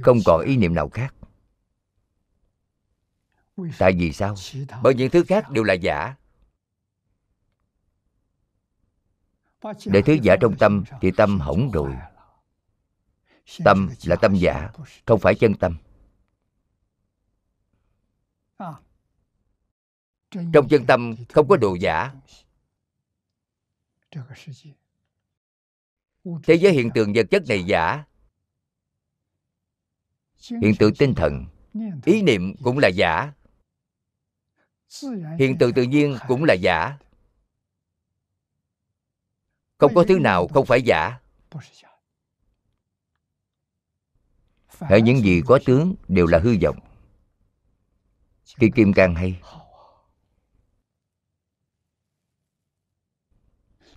Không còn ý niệm nào khác. Tại vì sao? Bởi những thứ khác đều là giả Để thứ giả trong tâm Thì tâm hỏng rồi. Tâm là tâm giả, Không phải chân tâm. Trong chân tâm không có đồ giả. Thế giới hiện tượng vật chất này giả. Hiện tượng tinh thần, Ý niệm cũng là giả. Hiện tượng tự nhiên cũng là giả. Không có thứ nào không phải giả. Hỡi những gì có tướng đều là hư vọng. Khi Kim Cang hay.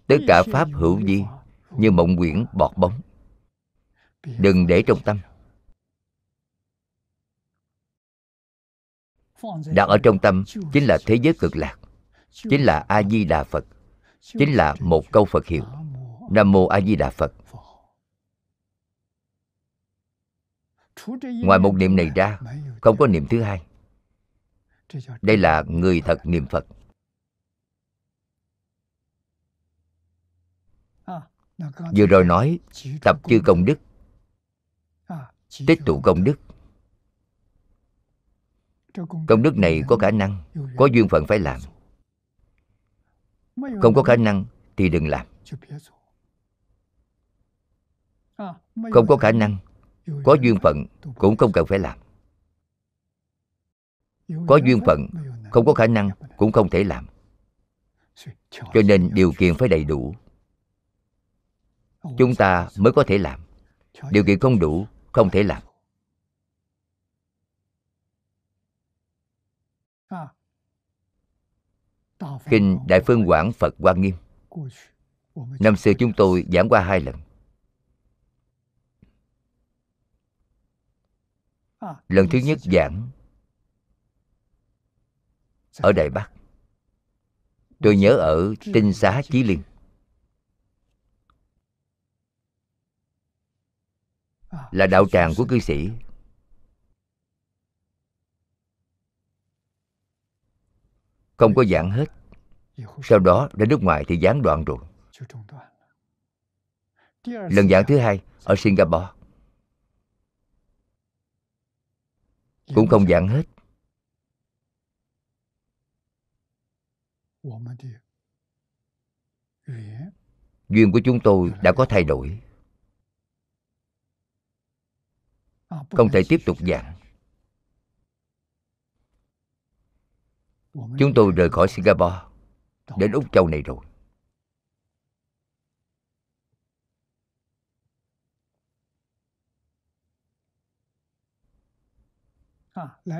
Tất cả Pháp hữu vi Như mộng quyển bọt bóng. Đừng để trong tâm. Đặt ở trong tâm Chính là thế giới cực lạc Chính là A-di-đà Phật Chính là một câu Phật hiệu. Nam Mô A Di Đà Phật. Ngoài một niệm này ra, Không có niệm thứ hai. Đây là người thật niệm Phật. Vừa rồi nói, Tập chư công đức, Tích tụ công đức. Công đức này có khả năng, Có duyên phận phải làm. Không có khả năng thì đừng làm. Không có khả năng Có duyên phận cũng không cần phải làm. Có duyên phận Không có khả năng cũng không thể làm. Cho nên điều kiện phải đầy đủ. Chúng ta mới có thể làm. Điều kiện không đủ Không thể làm Kinh Đại Phương Quảng Phật Quan Nghiêm. Năm xưa chúng tôi giảng qua hai lần. Lần thứ nhất giảng Ở Đài Bắc. Tôi nhớ ở Tinh Xá Chí Liên. Là đạo tràng của cư sĩ Không có giảng hết. Sau đó, đến nước ngoài thì gián đoạn rồi. Lần giảng thứ hai, ở Singapore. Cũng không giảng hết. Duyên của chúng tôi đã có thay đổi. Không thể tiếp tục giảng chúng tôi rời khỏi singapore đến úc châu này rồi.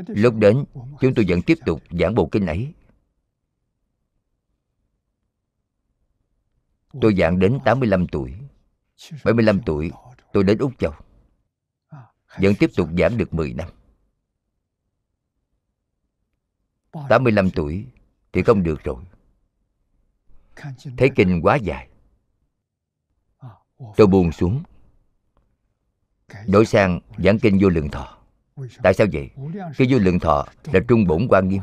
Lúc đến chúng tôi vẫn tiếp tục giảng bộ kinh ấy. Tôi giảng đến 85 tuổi. 75 tuổi tôi đến Úc Châu. Vẫn tiếp tục giảng được 10 năm 85 tuổi thì không được rồi. Thấy kinh quá dài. Tôi buông xuống. Đổi sang giảng kinh vô lượng thọ. Tại sao vậy? Kinh vô lượng thọ là trung bổn quan nghiêm.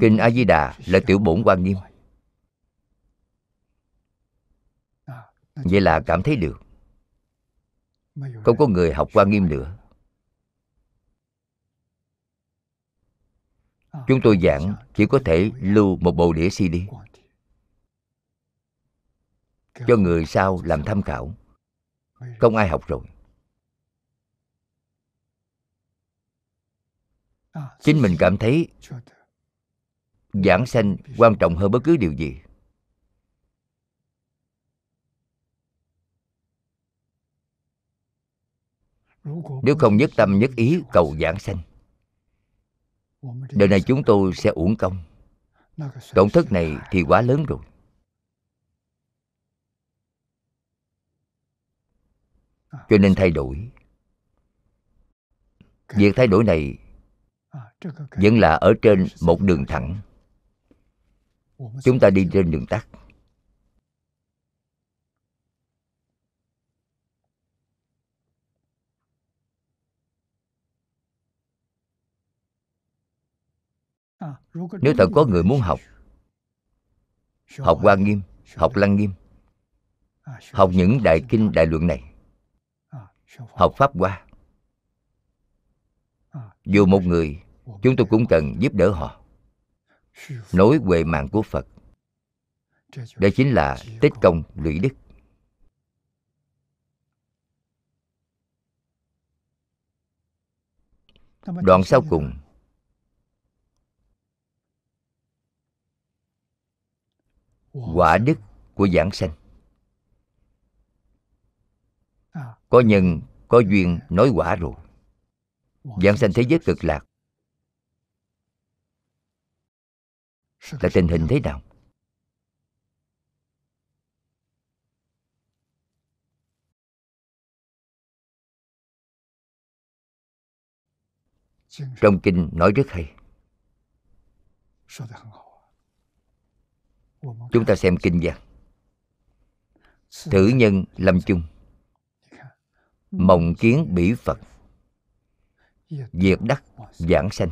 Kinh A-di-đà là tiểu bổn quan nghiêm. Vậy là cảm thấy được. Không có người học quan nghiêm nữa. Chúng tôi giảng chỉ có thể lưu một bộ đĩa CD. Cho người sau làm tham khảo. Không ai học rồi. Chính mình cảm thấy Giảng sanh quan trọng hơn bất cứ điều gì. Nếu không nhất tâm nhất ý cầu giảng sanh Đời này chúng tôi sẽ uổng công. Tổn thất này thì quá lớn rồi. Cho nên thay đổi. Việc thay đổi này Vẫn là ở trên một đường thẳng. Chúng ta đi trên đường tắt. Nếu thật có người muốn học Học Hoa Nghiêm, học Lăng Nghiêm Học những đại kinh đại luận này Học Pháp Hoa Dù một người Chúng tôi cũng cần giúp đỡ họ. Nối huệ mạng của Phật Đây chính là tích công lũy đức. Đoạn sau cùng quả đức của giảng sanh. Có nhân có duyên nói quả rồi. Giảng sanh thế giới cực lạc. Là tình hình thế nào? Trong kinh nói rất hay chúng ta xem kinh văn. Thử nhân lâm chung. Mộng kiến bỉ phật. Diệt đắc giảng sanh.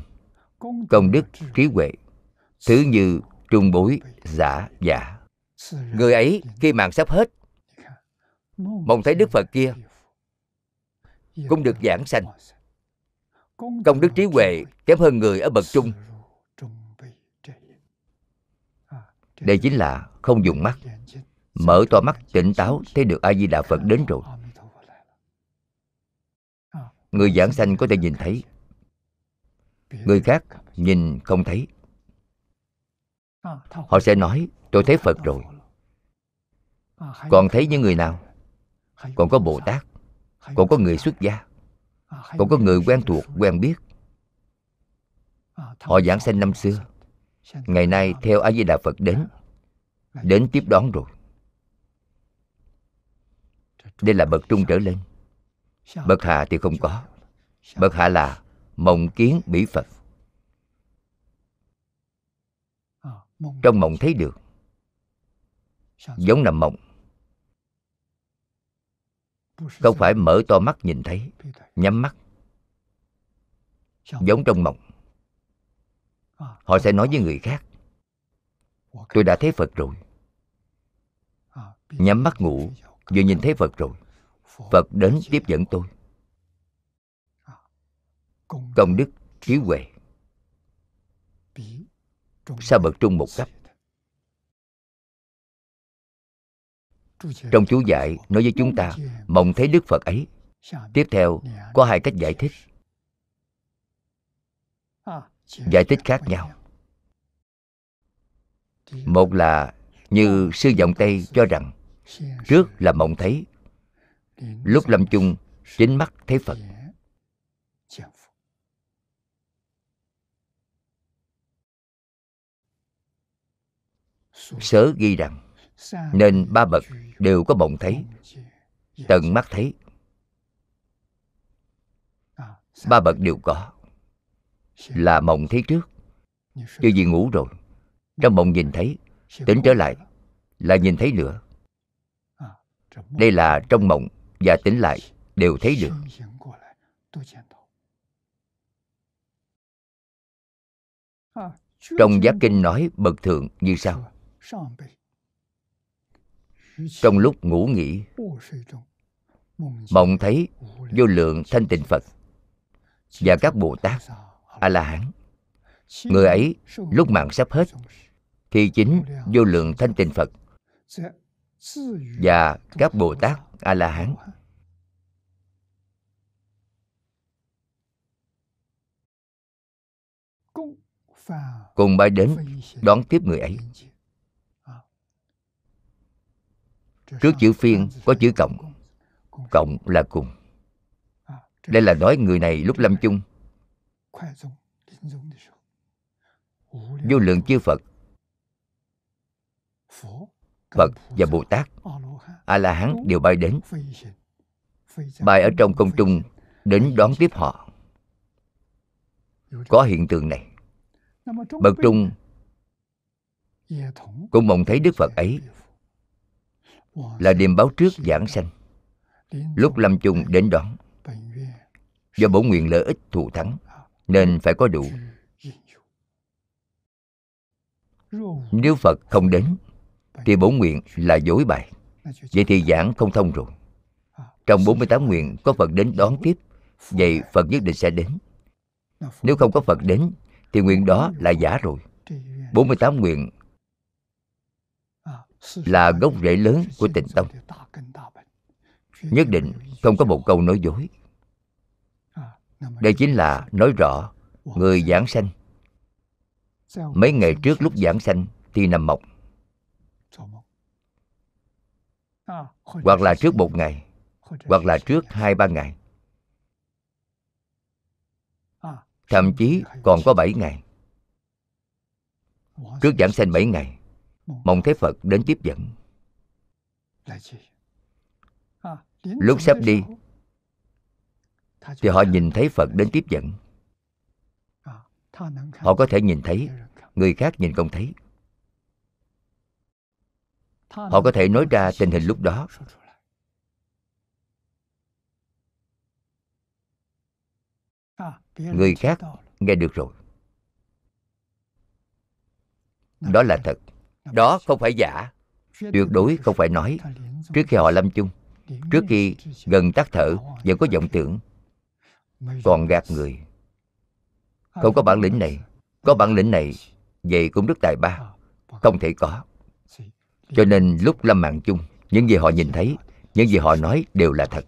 Công đức trí huệ. Thứ như trung bối, giả giả. Người ấy khi mạng sắp hết, mong thấy đức phật kia cũng được giảng sanh. Công đức trí huệ kém hơn người ở bậc trung. Đây chính là không dùng mắt. Mở to mắt, tỉnh táo, thấy được a di đà phật đến rồi. Người giảng sanh có thể nhìn thấy. Người khác nhìn không thấy. Họ sẽ nói, tôi thấy phật rồi. Còn thấy những người nào? Còn có bồ tát, còn có người xuất gia, còn có người quen thuộc, quen biết. Họ giảng sanh năm xưa ngày nay theo a di đà phật đến đến tiếp đón rồi. Đây là bậc trung trở lên. Bậc hạ thì không có. Bậc hạ là mộng kiến bỉ phật. Trong mộng thấy được. Giống nằm mộng. Không phải mở to mắt nhìn thấy nhắm mắt? Giống trong mộng họ sẽ nói với người khác, tôi đã thấy phật rồi. Nhắm mắt ngủ, vừa nhìn thấy phật rồi, phật đến tiếp dẫn tôi. Công đức trí huệ sao bậc trung một cấp. Trong chú giải nói với chúng ta, mong thấy đức phật ấy. Tiếp theo, có hai cách giải thích giải thích khác nhau. Một là như sư vọng tây cho rằng, trước là mộng thấy, lúc lâm chung chính mắt thấy phật. Sớ ghi rằng, nên ba bậc đều có mộng thấy, tận mắt thấy. Ba bậc đều có là mộng thấy trước. Chưa gì ngủ rồi. Trong mộng nhìn thấy, tỉnh trở lại, là nhìn thấy nữa đây là trong mộng và tỉnh lại đều thấy được trong giác kinh nói bậc thượng như sau. Trong lúc ngủ nghỉ, mộng thấy vô lượng thanh tịnh phật và các bồ tát a la hán. Người ấy, lúc mạng sắp hết thì chính vô lượng thanh tịnh phật và các bồ tát a la hán. Cùng bay đến đón tiếp người ấy. Trước chữ phiên có chữ cộng. Cộng là cùng. Đây là nói người này lúc lâm chung vô lượng chư phật. Phật và bồ tát a la hán đều bay đến. Bay ở trong công trung đến đón tiếp họ. Có hiện tượng này. Bậc trung cũng mong thấy đức phật ấy là điềm báo trước giảng sanh. Lúc lâm chung đến đón. Do bổ nguyện lợi ích thù thắng nên phải có đủ. Nếu phật không đến, thì bổ nguyện là dối bại vậy thì giảng không thông rồi. Trong 48 nguyện, có Phật đến đón tiếp, Vậy Phật nhất định sẽ đến. Nếu không có Phật đến, Thì nguyện đó là giả rồi. 48 nguyện Là gốc rễ lớn của tịnh tông. Nhất định không có một câu nói dối. Đây chính là nói rõ Người giảng sanh. Mấy ngày trước lúc giảng sanh Thì nằm mộng. Hoặc là trước một ngày, Hoặc là trước hai ba ngày. Thậm chí còn có bảy ngày. Trước giảng sanh bảy ngày, Mong thấy Phật đến tiếp dẫn. Lúc sắp đi thì họ nhìn thấy Phật đến tiếp dẫn. Họ có thể nhìn thấy Người khác nhìn không thấy. Họ có thể nói ra tình hình lúc đó. Người khác nghe được rồi. Đó là thật. Đó không phải giả. Tuyệt đối không phải nói. Trước khi họ lâm chung Trước khi gần tắt thở Vẫn có vọng tưởng Còn gạt người. Không có bản lĩnh này. Có bản lĩnh này Vậy cũng rất tài ba. Không thể có. Cho nên lúc lâm mạng chung Những gì họ nhìn thấy Những gì họ nói đều là thật.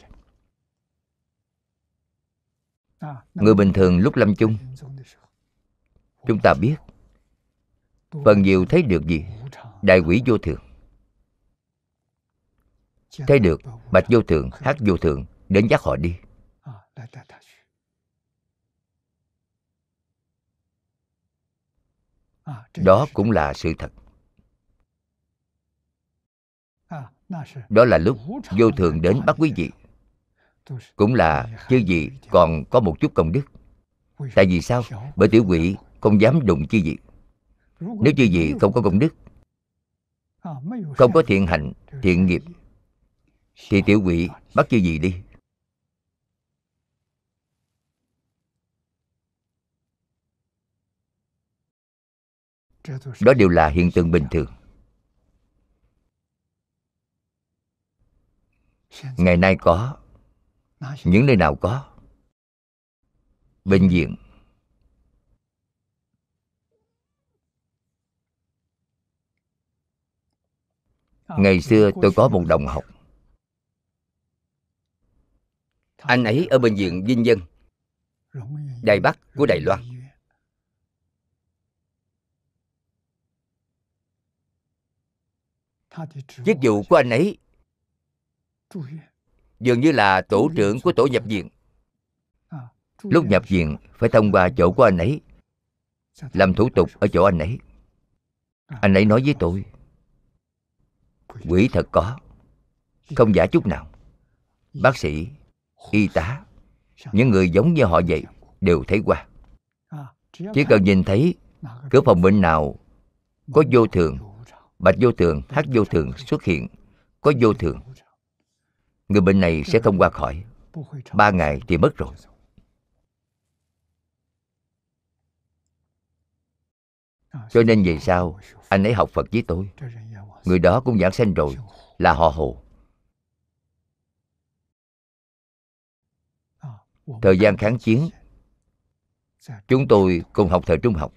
Người bình thường lúc lâm chung Chúng ta biết Phần nhiều thấy được gì? Đại quỷ vô thường. Thấy được bạch vô thường, hát vô thường Đến dắt họ đi Đó cũng là sự thật. Đó là lúc vô thường đến bắt quý vị。Cũng là chư vị còn có một chút công đức Tại vì sao? Bởi tiểu quỷ không dám đụng chư vị Nếu chư vị không có công đức Không có thiện hạnh, thiện nghiệp Thì tiểu quỷ bắt chư vị đi Đó đều là hiện tượng bình thường. Ngày nay có Những nơi nào có? Bệnh viện. Ngày xưa tôi có một đồng học. Anh ấy ở bệnh viện Vinh Dân Đài Bắc của Đài Loan Chức vụ của anh ấy dường như là tổ trưởng của tổ nhập viện. Lúc nhập viện phải thông qua chỗ của anh ấy làm thủ tục ở chỗ anh ấy. Anh ấy nói với tôi quỷ thật có không giả chút nào. Bác sĩ y tá những người giống như họ vậy đều thấy qua. Chỉ cần nhìn thấy cửa phòng bệnh nào có vô thường bạch vô thường hát vô thường xuất hiện. Có vô thường. Người bệnh này sẽ không qua khỏi. Ba ngày thì mất rồi. Cho nên về sau, anh ấy học phật với tôi. Người đó cũng giảng sanh rồi, là họ hồ. Thời gian kháng chiến, chúng tôi cùng học thời trung học.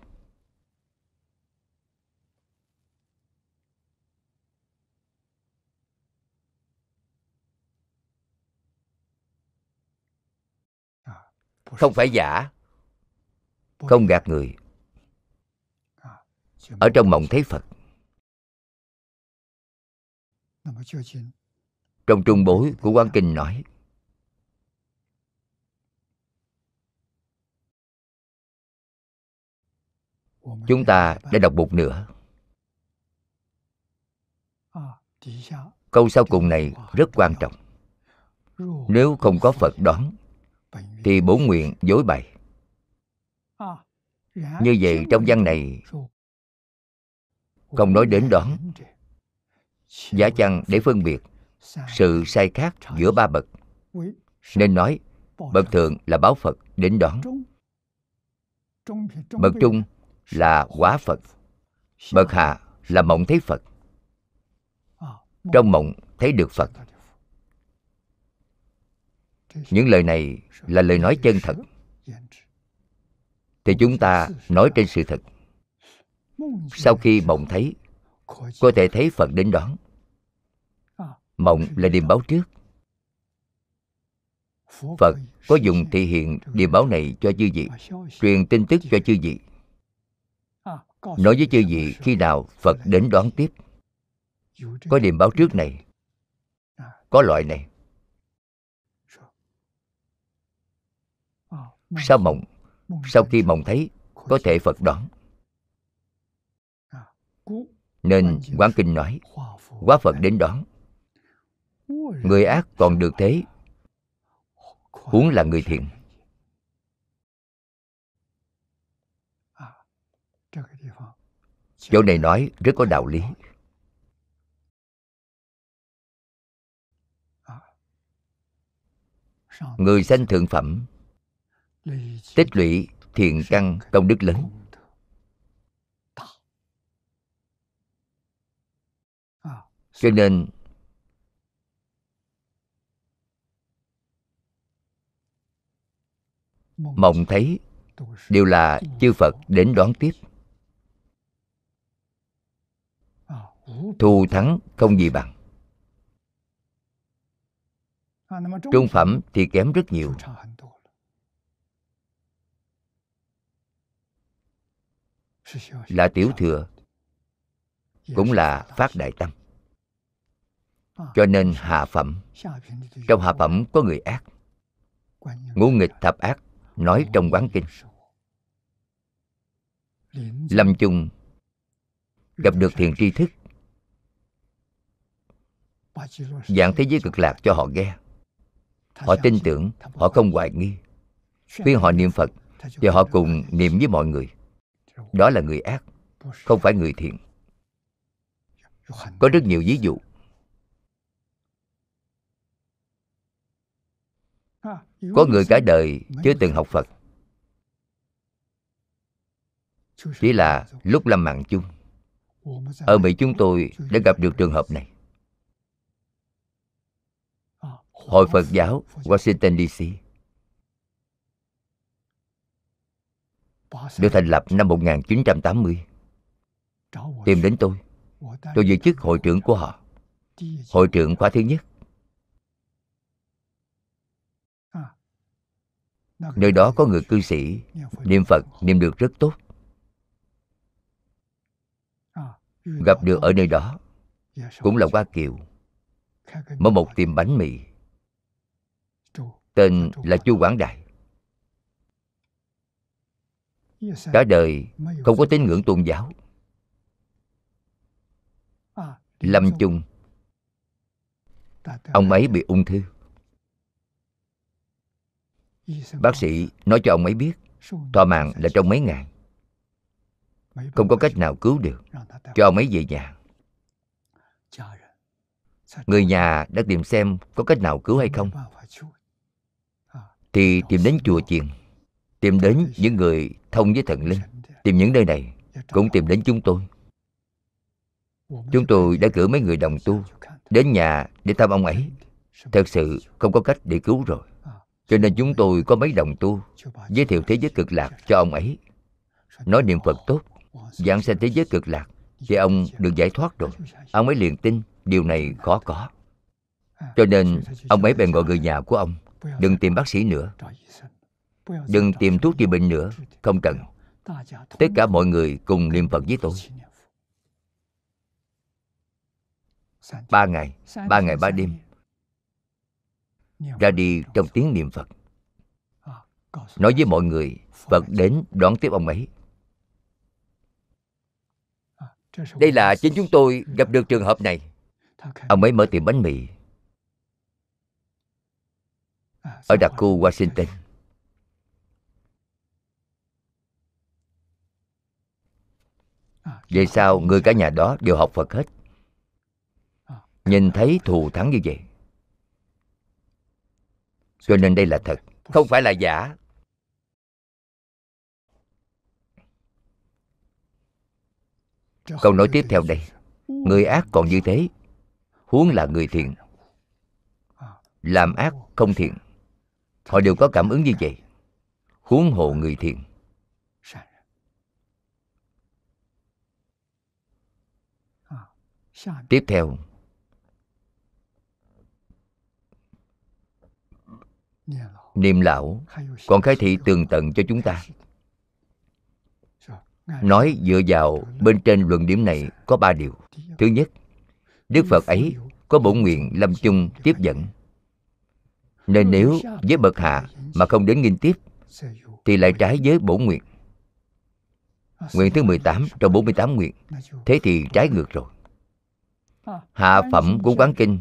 không phải giả. Không gạt người. Ở trong mộng thấy phật. Trong trung bối của quan kinh nói. Chúng ta đã đọc một nửa. Câu sau cùng này rất quan trọng. Nếu không có phật đoán thì bổ nguyện dối bày. Như vậy trong văn này không nói đến đoán. giả chăng để phân biệt sự sai khác giữa ba bậc nên nói bậc thượng là báo phật đến đoán. Bậc trung là quả phật bậc hạ là mộng thấy phật. Trong mộng thấy được phật những lời này là lời nói chân thật. Thì chúng ta nói trên sự thật. Sau khi mộng thấy, có thể thấy phật đến đón. Mộng là điềm báo trước. Phật có dùng thị hiện điềm báo này cho chư vị, truyền tin tức cho chư vị. Nói với chư vị khi nào phật đến đón tiếp. Có điềm báo trước này, có loại này. sau mộng? Sau khi mộng thấy có thể phật đoán. Nên quán kinh nói quá phật đến đoán. Người ác còn được thế. Huống là người thiện. Chỗ này nói rất có đạo lý. Người sanh thượng phẩm tích lũy thiện căn công đức lớn. Cho nên, mộng thấy đều là chư phật đến đón tiếp. Thù thắng không gì bằng. Trung phẩm thì kém rất nhiều. là tiểu thừa, cũng là phát đại tâm. Cho nên hạ phẩm, trong hạ phẩm có người ác. Ngũ nghịch thập ác, nói trong quán kinh. Lâm chung gặp được thiền tri thức. Dạng thế giới cực lạc cho họ ghe họ tin tưởng, họ không hoài nghi. Khuyên họ niệm phật và họ cùng niệm với mọi người đó là người ác, không phải người thiện. Có rất nhiều ví dụ. Có người cả đời chưa từng học phật. Chỉ là lúc làm mạng chung. Ở mỹ chúng tôi đã gặp được trường hợp này. Hội phật giáo washington dc được thành lập năm 1980 Tìm đến tôi. Tôi giữ chức hội trưởng của họ. Hội trưởng khóa thứ nhất. Nơi đó có người cư sĩ. Niệm Phật niệm được rất tốt. Gặp được ở nơi đó Cũng là Hoa Kiều. Mở một tiệm bánh mì. Tên là Chu Quảng Đại Cả đời không có tín ngưỡng tôn giáo. Lâm chung. Ông ấy bị ung thư. Bác sĩ nói cho ông ấy biết Thọ mạng là trong mấy ngày. Không có cách nào cứu được. Cho ông ấy về nhà. Người nhà đã tìm xem có cách nào cứu hay không Thì tìm đến chùa chiền Tìm đến những người thông với thần linh. Tìm những nơi này Cũng tìm đến chúng tôi. Chúng tôi đã cử mấy người đồng tu Đến nhà để thăm ông ấy. Thật sự không có cách để cứu rồi. Cho nên chúng tôi có mấy đồng tu Giới thiệu thế giới cực lạc cho ông ấy. Nói niệm Phật tốt, Giảng sanh thế giới cực lạc Thì ông được giải thoát rồi. Ông ấy liền tin, điều này khó có. Cho nên ông ấy bèn gọi người nhà của ông, Đừng tìm bác sĩ nữa. Đừng tìm thuốc trị bệnh nữa Không cần. Tất cả mọi người cùng niệm Phật với tôi. Ba ngày, ba ngày ba đêm Ra đi trong tiếng niệm Phật. Nói với mọi người Phật đến đón tiếp ông ấy. Đây là chính chúng tôi gặp được trường hợp này. Ông ấy mở tiệm bánh mì Ở đặc khu Washington. Về sau người cả nhà đó đều học Phật hết. Nhìn thấy thù thắng như vậy. Cho nên đây là thật Không phải là giả. Câu nói tiếp theo đây. Người ác còn như thế. Huống là người thiện. Làm ác không thiện. Họ đều có cảm ứng như vậy. Huống hộ người thiện Tiếp theo. Niệm lão. Còn khai thị tường tận cho chúng ta. Nói dựa vào bên trên luận điểm này có ba điều. Thứ nhất Đức Phật ấy có bổn nguyện lâm chung tiếp dẫn. Nên nếu với bậc hạ mà không đến nghiên tiếp Thì lại trái với bổn nguyện. Nguyện thứ 18 trong 48 nguyện. Thế thì trái ngược rồi Hạ phẩm của quán kinh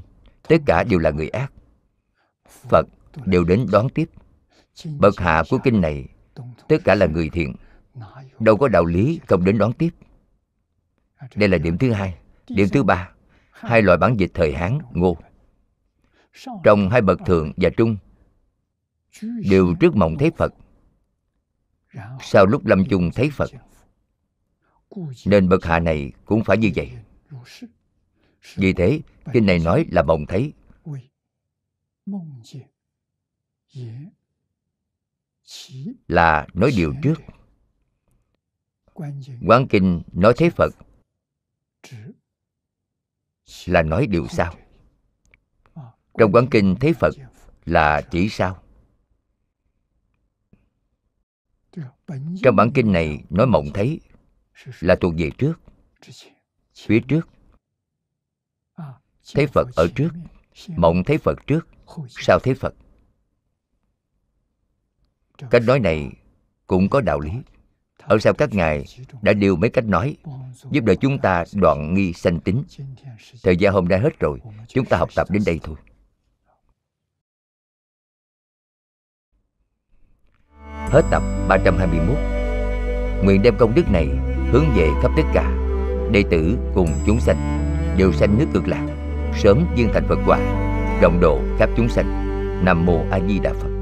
Tất cả đều là người ác. Phật đều đến đón tiếp. Bậc hạ của kinh này Tất cả là người thiện. Đâu có đạo lý không đến đón tiếp. Đây là điểm thứ hai. Điểm thứ ba Hai loại bản dịch thời Hán, Ngô. Trong hai bậc thượng và trung Đều trước mộng thấy Phật. Sau lúc lâm chung thấy Phật Nên bậc hạ này cũng phải như vậy. Vì thế, kinh này nói là mộng thấy. Là nói điều trước. Quán Kinh nói thế Phật. Là nói điều sau. Trong Quán Kinh thế Phật là chỉ sau. Trong bản kinh này nói mộng thấy Là thuộc về trước Phía trước. Thấy Phật ở trước, Mộng thấy Phật trước, Sao thấy Phật? Cách nói này cũng có đạo lý. Ở sau các ngài đã điều mấy cách nói, giúp đỡ chúng ta đoạn nghi sanh tính. Thời gian hôm nay hết rồi, chúng ta học tập đến đây thôi. Hết tập 321 nguyện đem công đức này hướng về khắp tất cả đệ tử cùng chúng sanh, đều sanh nước cực lạc sớm viên thành phật quả rộng độ khắp chúng sanh. Nam mô a di đà phật.